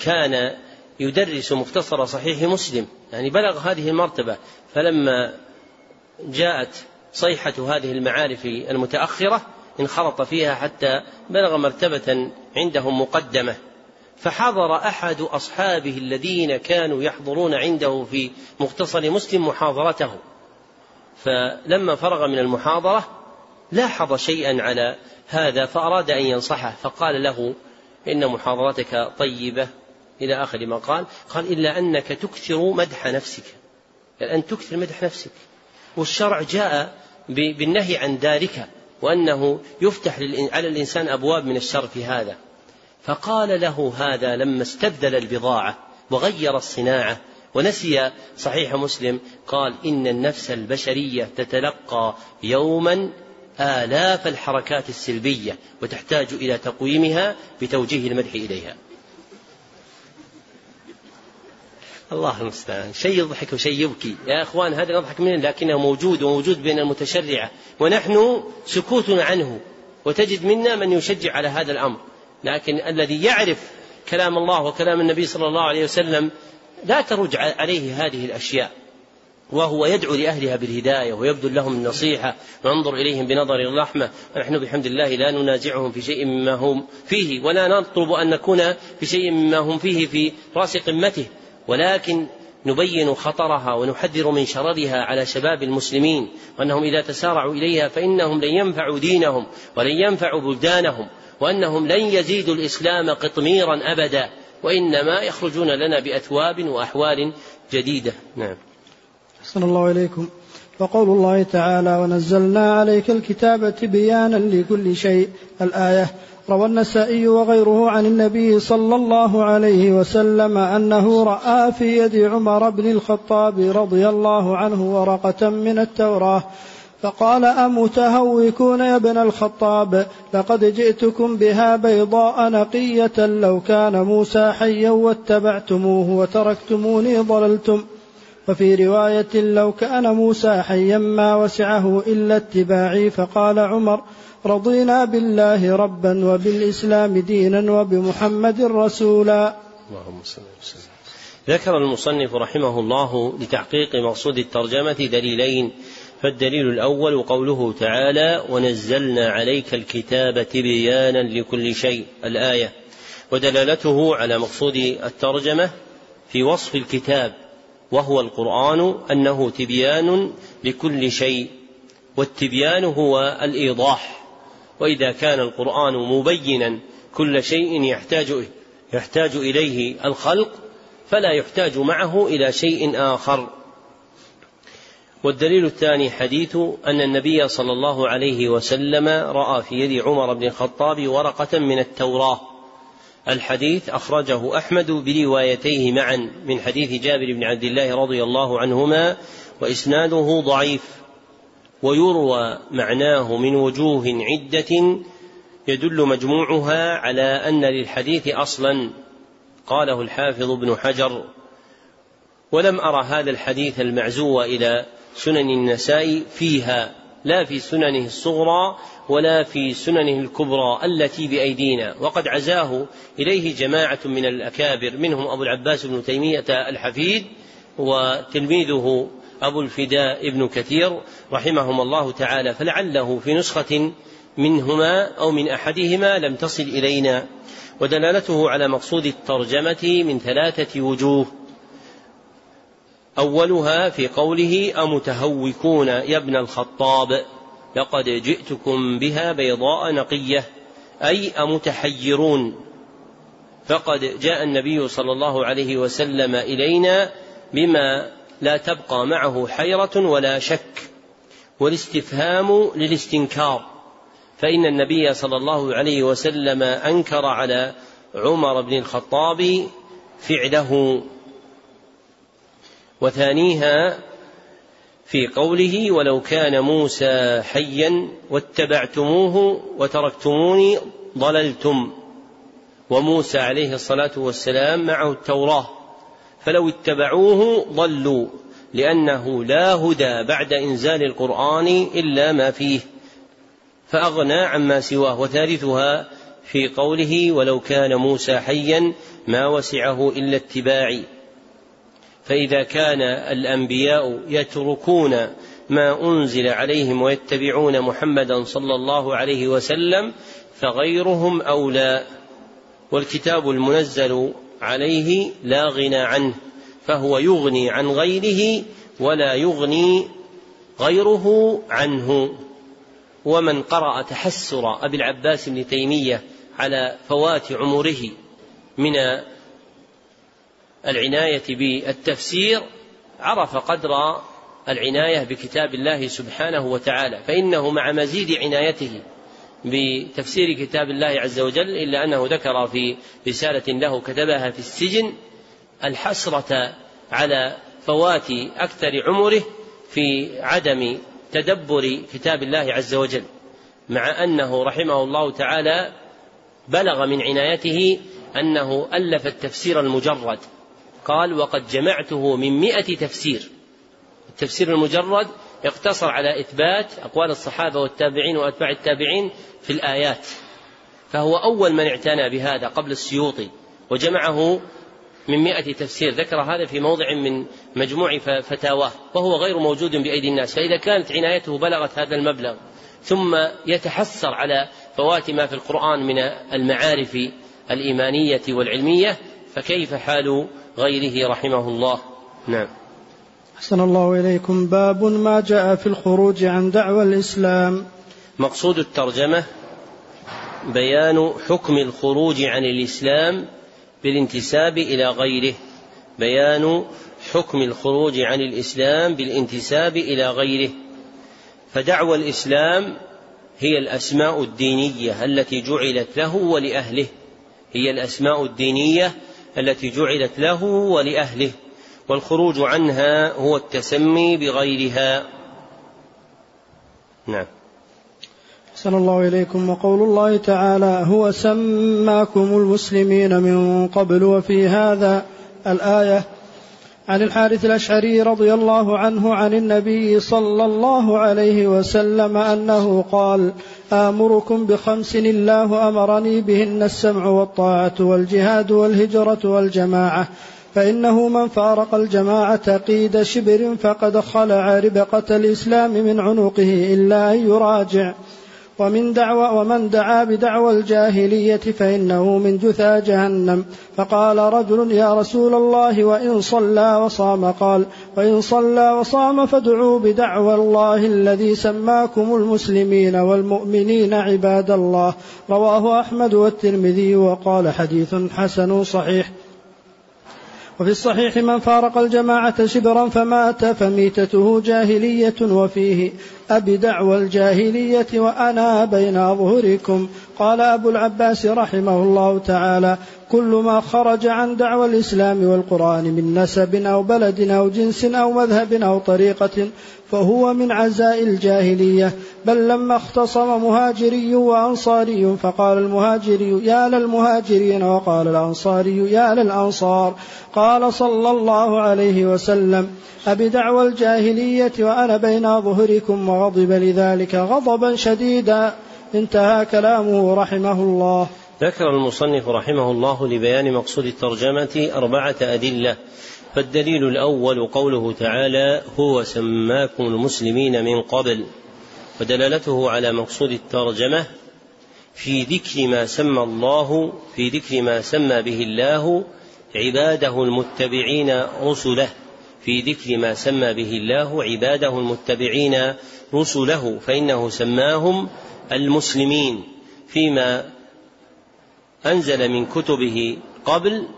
كان يدرس مختصر صحيح مسلم يعني بلغ هذه المرتبة فلما جاءت صيحة هذه المعارف المتأخرة انخرط فيها حتى بلغ مرتبة عندهم مقدمة. فحضر أحد أصحابه الذين كانوا يحضرون عنده في مختصر مسلم محاضرته. فلما فرغ من المحاضرة لاحظ شيئا على هذا فأراد أن ينصحه فقال له إن محاضرتك طيبة. إلى آخر ما قال قال إلا أنك تكثر مدح نفسك. أن تكثر مدح نفسك. والشرع جاء بالنهي عن ذلك وأنه يفتح على الإنسان أبواب من الشر في هذا. فقال له هذا لما استبدل البضاعة وغير الصناعة ونسي صحيح مسلم قال إن النفس البشرية تتلقى يوما آلاف الحركات السلبية وتحتاج إلى تقويمها بتوجيه المدح إليها. الله المستعان. شيء يضحك وشيء يبكي. يا أخوان هذا يضحك منه لكنه موجود وموجود بين المتشرعة. ونحن سكوتنا عنه وتجد منا من يشجع على هذا الأمر. لكن الذي يعرف كلام الله وكلام النبي صلى الله عليه وسلم لا ترج عليه هذه الأشياء. وهو يدعو لأهلها بالهداية ويبذل لهم النصيحة وينظر إليهم بنظر الرحمة. ونحن بحمد الله لا ننازعهم في شيء مما هم فيه ولا نطلب أن نكون في شيء مما هم فيه في راس قمته. ولكن نبين خطرها ونحذر من شررها على شباب المسلمين. وأنهم إذا تسارعوا إليها فإنهم لن ينفعوا دينهم ولن ينفعوا بلدانهم. وأنهم لن يزيدوا الإسلام قطميرا أبدا وإنما يخرجون لنا بأثواب وأحوال جديدة. نعم. أحسن الله إليكم. وقول الله تعالى ونزلنا عليك الكتاب تبيانا لكل شيء. الآية روى النسائي وغيره عن النبي صلى الله عليه وسلم أنه رأى في يد عمر بن الخطاب رضي الله عنه ورقة من التوراة فقال أمتهوكون يا ابن الخطاب لقد جئتكم بها بيضاء نقية لو كان موسى حيا واتبعتموه وتركتموني ضللتم. وفي رواية لو كان موسى حيا ما وسعه إلا اتباعي فقال عمر رضينا بالله ربا وبالإسلام دينا وبمحمد رسولا. اللهم صل وسلم. ذكر المصنف رحمه الله لتحقيق مقصود الترجمة دليلين فالدليل الأول قوله تعالى ونزلنا عليك الكتاب تبيانا لكل شيء. الآية. ودلالته على مقصود الترجمة في وصف الكتاب وهو القرآن أنه تبيان لكل شيء. والتبيان هو الإيضاح. وإذا كان القرآن مبينا كل شيء يحتاج يحتاج إليه الخلق فلا يحتاج معه إلى شيء آخر. والدليل الثاني حديث أن النبي صلى الله عليه وسلم رأى في يد عمر بن الخطاب ورقة من التوراة. الحديث أخرجه أحمد بروايتيه معا من حديث جابر بن عبد الله رضي الله عنهما وإسناده ضعيف ويروى معناه من وجوه عدة يدل مجموعها على أن للحديث أصلا قاله الحافظ ابن حجر. ولم أرى هذا الحديث المعزو إلى سنن النساء فيها لا في سننه الصغرى ولا في سننه الكبرى التي بأيدينا. وقد عزاه إليه جماعة من الأكابر منهم أبو العباس بن تيمية الحفيد وتلميذه أبو الفداء ابن كثير رحمهم الله تعالى. فلعله في نسخة منهما أو من أحدهما لم تصل إلينا. ودلالته على مقصود الترجمة من ثلاثة وجوه. أولها في قوله أمتهوكون يا ابن الخطاب لقد جئتكم بها بيضاء نقية أي أمتحيرون. فقد جاء النبي صلى الله عليه وسلم إلينا بما لا تبقى معه حيرة ولا شك والاستفهام للاستنكار. فإن النبي صلى الله عليه وسلم أنكر على عمر بن الخطاب فعله. وثانيها في قوله ولو كان موسى حيا واتبعتموه وتركتموني ضللتم وموسى عليه الصلاة والسلام معه التوراة فلو اتبعوه ضلوا لأنه لا هدى بعد إنزال القرآن إلا ما فيه فأغنى عما سواه وثالثها في قوله ولو كان موسى حيا ما وسعه إلا اتباعي فإذا كان الأنبياء يتركون ما أنزل عليهم ويتبعون محمدا صلى الله عليه وسلم فغيرهم أولى والكتاب المنزل عليه لا غنى عنه فهو يغني عن غيره ولا يغني غيره عنه. ومن قرأ تحسر أبي العباس بن تيمية على فوات عمره من العناية بالتفسير عرف قدر العناية بكتاب الله سبحانه وتعالى فإنه مع مزيد عنايته بتفسير كتاب الله عز وجل إلا أنه ذكر في رسالة له كتبها في السجن الحسرة على فوات أكثر عمره في عدم تدبر كتاب الله عز وجل مع أنه رحمه الله تعالى بلغ من عنايته أنه ألف التفسير المجرد. قال وقد جمعته من مئة تفسير. التفسير المجرد يقتصر على إثبات أقوال الصحابة والتابعين وأتباع التابعين في الآيات. فهو أول من اعتنى بهذا قبل السيوطي وجمعه من مئة تفسير. ذكر هذا في موضع من مجموع فتاواه وهو غير موجود بأيدي الناس. فإذا كانت عنايته بلغت هذا المبلغ ثم يتحسر على فوات ما في القرآن من المعارف الإيمانية والعلمية فكيف حال غيره رحمه الله. نعم. أحسن الله إليكم. باب ما جاء في الخروج عن دعوى الإسلام. مقصود الترجمة بيان حكم الخروج عن الإسلام بالانتساب إلى غيره. بيان حكم الخروج عن الإسلام بالانتساب إلى غيره. فدعوى الإسلام هي الأسماء الدينية التي جعلت له ولأهله. هي الأسماء الدينية التي جعلت له ولأهله والخروج عنها هو التسمي بغيرها. نعم. أحسن الله إليكم وقول الله تعالى هو سماكم المسلمين من قبل وفي هذا الآية عن الحارث الأشعري رضي الله عنه عن النبي صلى الله عليه وسلم أنه قال آمركم بخمس الله أمرني بهن السمع والطاعة والجهاد والهجرة والجماعة فإنه من فارق الجماعة قيد شبر فقد خلع ربقة الإسلام من عنقه إلا أن يراجع. ومن دعوى ومن دعا بدعوى الجاهلية فإنه من جثى جهنم. فقال رجل يا رسول الله وإن صلى وصام. قال وإن صلى وصام فادعوا بدعوى الله الذي سماكم المسلمين والمؤمنين عباد الله. رواه أحمد والترمذي وقال حديث حسن صحيح. وفي الصحيح من فارق الجماعة شبرا فمات فميتته جاهلية وفيه أبدعوى الجاهلية وأنا بين أظهركم قال أبو العباس رحمه الله تعالى كل ما خرج عن دعوى الإسلام والقرآن من نسب أو بلد أو جنس أو مذهب أو طريقة فهو من عزاء الجاهلية. بل لما اختصم مهاجري وأنصاري فقال المهاجري يا للمهاجرين. وقال الأنصاري يا للأنصار. قال صلى الله عليه وسلم أبدعوى الجاهلية وأنا بين ظهركم وغضب لذلك غضبا شديدا. انتهى كلامه رحمه الله. ذكر المصنف رحمه الله لبيان مقصود الترجمة أربعة أدلة. فالدليل الأول قوله تعالى هو سماكم المسلمين من قبل ودلالته على مقصود الترجمة في ذكر ما سمى الله في ذكر ما سمى به الله عباده المتبعين رسله. في ذكر ما سمى به الله عباده المتبعين رسله فإنه سماهم المسلمين فيما أنزل من كتبه قبل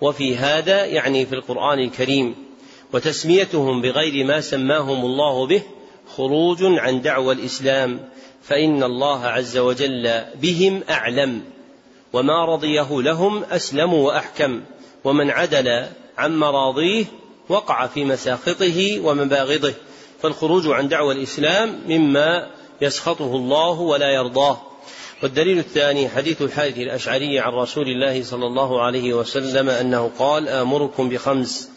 وفي هذا يعني في القرآن الكريم وتسميتهم بغير ما سماهم الله به خروج عن دعوى الإسلام فإن الله عز وجل بهم أعلم وما رضيه لهم أسلم وأحكم ومن عدل عن مراضيه وقع في مساخطه ومباغضه فالخروج عن دعوى الإسلام مما يسخطه الله ولا يرضاه. والدليل الثاني حديث الحارث الأشعري عن رسول الله صلى الله عليه وسلم أنه قال آمركم بخمس.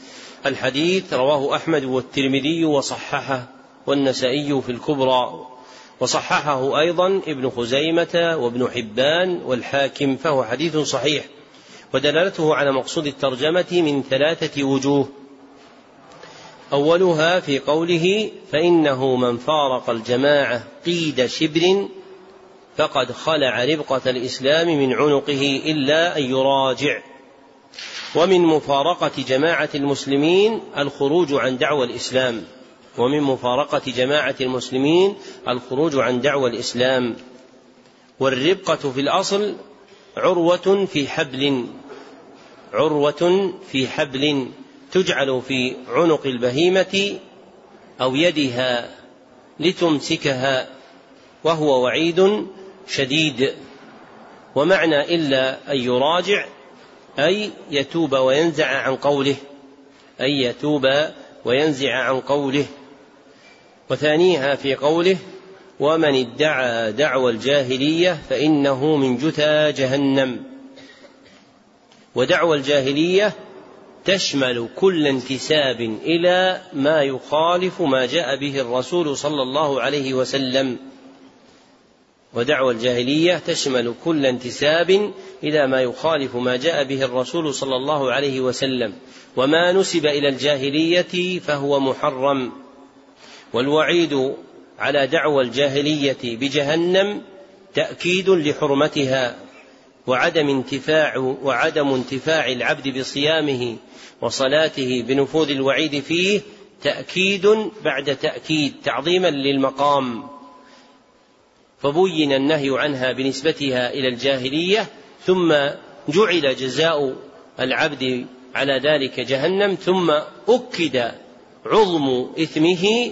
الحديث رواه أحمد والترمذي وصححه والنسائي في الكبرى. وصححه أيضا ابن خزيمة وابن حبان والحاكم فهو حديث صحيح. ودلالته على مقصود الترجمة من ثلاثة وجوه. أولها في قوله فإنه من فارق الجماعة قيد شبر فقد خلع ربقة الإسلام من عنقه إلا أن يراجع. ومن مفارقة جماعة المسلمين الخروج عن دعوى الإسلام. ومن مفارقة جماعة المسلمين الخروج عن دعوى الإسلام. والربقة في الأصل عروة في حبل عروة في حبل. تجعل في عنق البهيمة أو يدها لتمسكها وهو وعيد شديد. ومعنى إلا أن يراجع أي يتوب وينزع عن قوله أي يتوب وينزع عن قوله. وثانيها في قوله ومن ادعى دعوى الجاهلية فإنه من جثى جهنم. ودعوى الجاهلية تشمل كل انتساب إلى ما يخالف ما جاء به الرسول صلى الله عليه وسلم. ودعوى الجاهلية تشمل كل انتساب إلى ما يخالف ما جاء به الرسول صلى الله عليه وسلم. وما نسب إلى الجاهلية فهو محرم. والوعيد على دعوى الجاهلية بجهنم تأكيد لحرمتها. وعدم انتفاع وعدم انتفاع العبد بصيامه وصلاته بنفوذ الوعيد فيه تأكيد بعد تأكيد تعظيما للمقام. فبين النهي عنها بنسبتها إلى الجاهلية ثم جعل جزاء العبد على ذلك جهنم ثم أكد عظم إثمه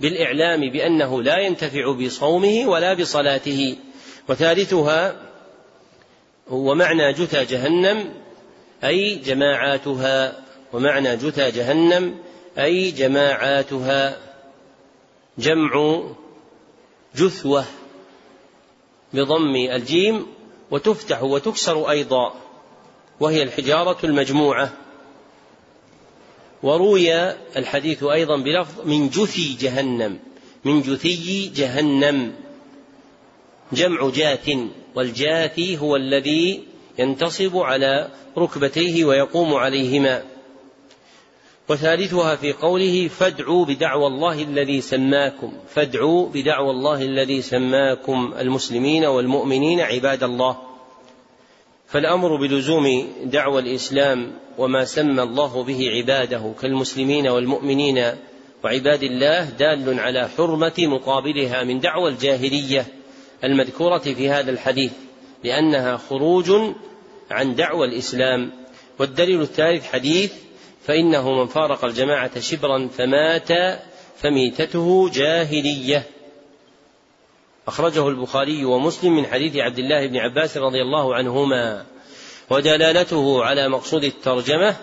بالإعلام بأنه لا ينتفع بصومه ولا بصلاته. وثالثها هو معنى جثى جهنم أي جماعاتها. ومعنى جثى جهنم أي جماعاتها. جمع جثوة بضم الجيم وتفتح وتكسر أيضا وهي الحجارة المجموعة. وروي الحديث أيضا بلفظ من جثي جهنم من جثي جهنم. جمع جاث والجاثي هو الذي ينتصب على ركبتيه ويقوم عليهما. وثالثها في قوله فادعوا بدعوى الله الذي سماكم فادعوا بدعوى الله الذي سماكم المسلمين والمؤمنين عباد الله. فالأمر بلزوم دعوى الإسلام وما سمى الله به عباده كالمسلمين والمؤمنين وعباد الله دال على حرمة مقابلها من دعوى الجاهلية. المذكورة في هذا الحديث لانها خروج عن دعوى الإسلام والدليل الثالث حديث فإنه من فارق الجماعة شبرا فمات فميتته جاهلية. أخرجه البخاري ومسلم من حديث عبد الله بن عباس رضي الله عنهما ودلالته على مقصود الترجمة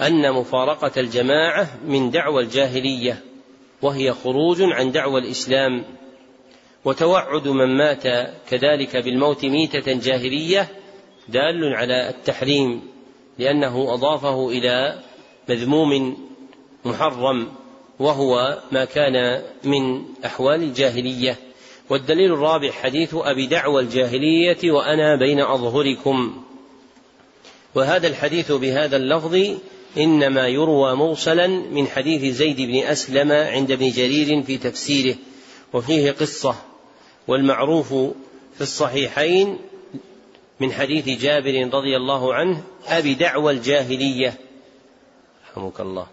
أن مفارقة الجماعة من دعوى الجاهلية وهي خروج عن دعوى الإسلام. وتوعد من مات كذلك بالموت ميتة جاهلية دال على التحريم لأنه أضافه إلى مذموم محرم وهو ما كان من أحوال الجاهلية. والدليل الرابع حديث أبي دعوى الجاهلية وأنا بين أظهركم. وهذا الحديث بهذا اللفظ إنما يروى موصلا من حديث زيد بن أسلم عند ابن جرير في تفسيره وفيه قصة. والمعروف في الصحيحين من حديث جابر رضي الله عنه أبي دعوى الجاهلية. رحمك الله.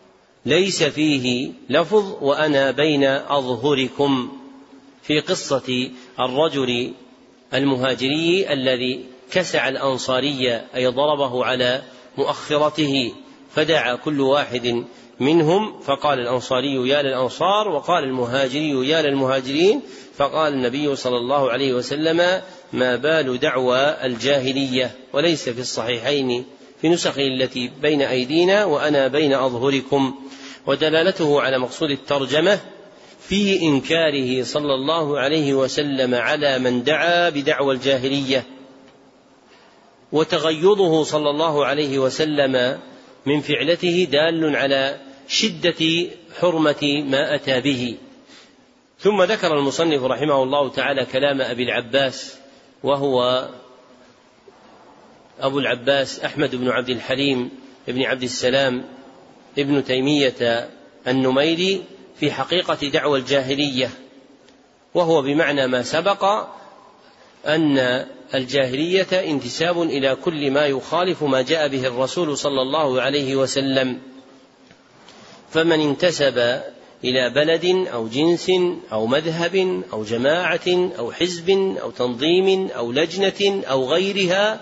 ليس فيه لفظ وأنا بين أظهركم في قصة الرجل المهاجري الذي كسع الأنصاري أي ضربه على مؤخرته فدعا كل واحد منهم فقال الأنصاري يا للأنصار وقال المهاجري يا للمهاجرين فقال النبي صلى الله عليه وسلم ما بال دعوى الجاهلية وليس في الصحيحين في نسخه التي بين أيدينا وأنا بين أظهركم ودلالته على مقصود الترجمة في إنكاره صلى الله عليه وسلم على من دعا بدعوى الجاهلية وتغيظه صلى الله عليه وسلم من فعلته دال على شدة حرمة ما أتى به. ثم ذكر المصنف رحمه الله تعالى كلام أبي العباس وهو أبو العباس أحمد بن عبد الحليم بن عبد السلام ابن تيمية النميري في حقيقة دعوى الجاهلية وهو بمعنى ما سبق أن الجاهلية انتساب إلى كل ما يخالف ما جاء به الرسول صلى الله عليه وسلم. فمن انتسب إلى بلد أو جنس أو مذهب أو جماعة أو حزب أو تنظيم أو لجنة أو غيرها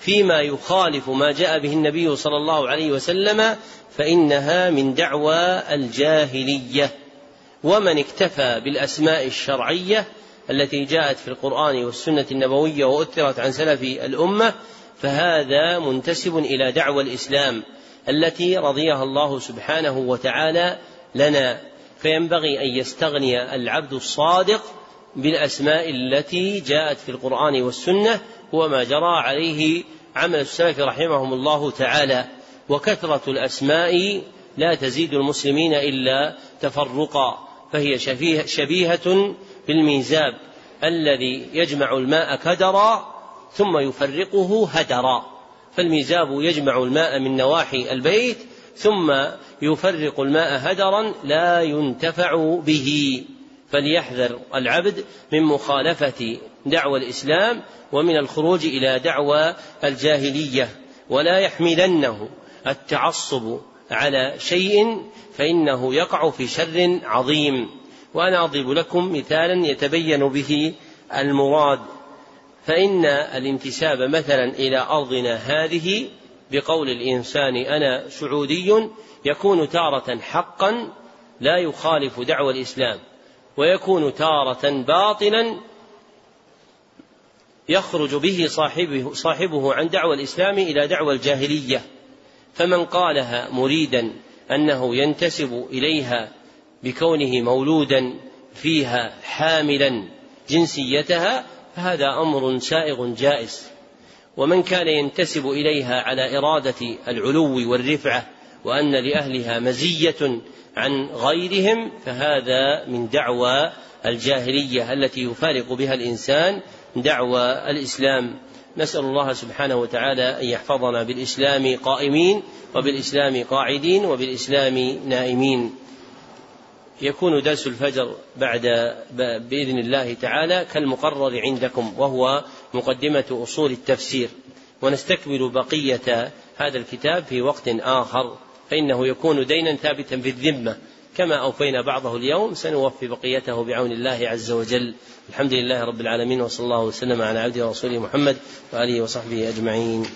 فيما يخالف ما جاء به النبي صلى الله عليه وسلم فإنها من دعوى الجاهلية. ومن اكتفى بالأسماء الشرعية التي جاءت في القرآن والسنة النبوية وأثرت عن سلف الأمة فهذا منتسب إلى دعوى الإسلام. التي رضيها الله سبحانه وتعالى لنا فينبغي أن يستغني العبد الصادق بالأسماء التي جاءت في القرآن والسنة وما جرى عليه عمل السلف رحمهم الله تعالى. وكثرة الأسماء لا تزيد المسلمين إلا تفرقا فهي شبيهة بالميزاب الذي يجمع الماء كدرا ثم يفرقه هدرا. فالميزاب يجمع الماء من نواحي البيت ثم يفرق الماء هدرا لا ينتفع به. فليحذر العبد من مخالفة دعوى الإسلام ومن الخروج إلى دعوى الجاهلية. ولا يحملنه التعصب على شيء فإنه يقع في شر عظيم. وأنا أضرب لكم مثالا يتبين به المراد فإن الانتساب مثلا إلى أرضنا هذه بقول الإنسان أنا سعودي يكون تارة حقا لا يخالف دعوى الإسلام ويكون تارة باطلا يخرج به صاحبه, صاحبه عن دعوى الإسلام إلى دعوى الجاهلية. فمن قالها مريدا أنه ينتسب إليها بكونه مولودا فيها حاملا جنسيتها فهذا أمر سائغ جائز ومن كان ينتسب إليها على إرادة العلو والرفعة وأن لأهلها مزية عن غيرهم فهذا من دعوى الجاهلية التي يفارق بها الإنسان دعوى الإسلام. نسأل الله سبحانه وتعالى أن يحفظنا بالإسلام قائمين وبالإسلام قاعدين وبالإسلام نائمين. يكون درس الفجر بعد بإذن الله تعالى كالمقرر عندكم وهو مقدمة أصول التفسير. ونستكمل بقية هذا الكتاب في وقت آخر. فإنه يكون دينا ثابتا في الذمة. كما أوفينا بعضه اليوم سنوفي بقيته بعون الله عز وجل. الحمد لله رب العالمين وصلى الله وسلم على عبده ورسوله محمد وآله وصحبه أجمعين.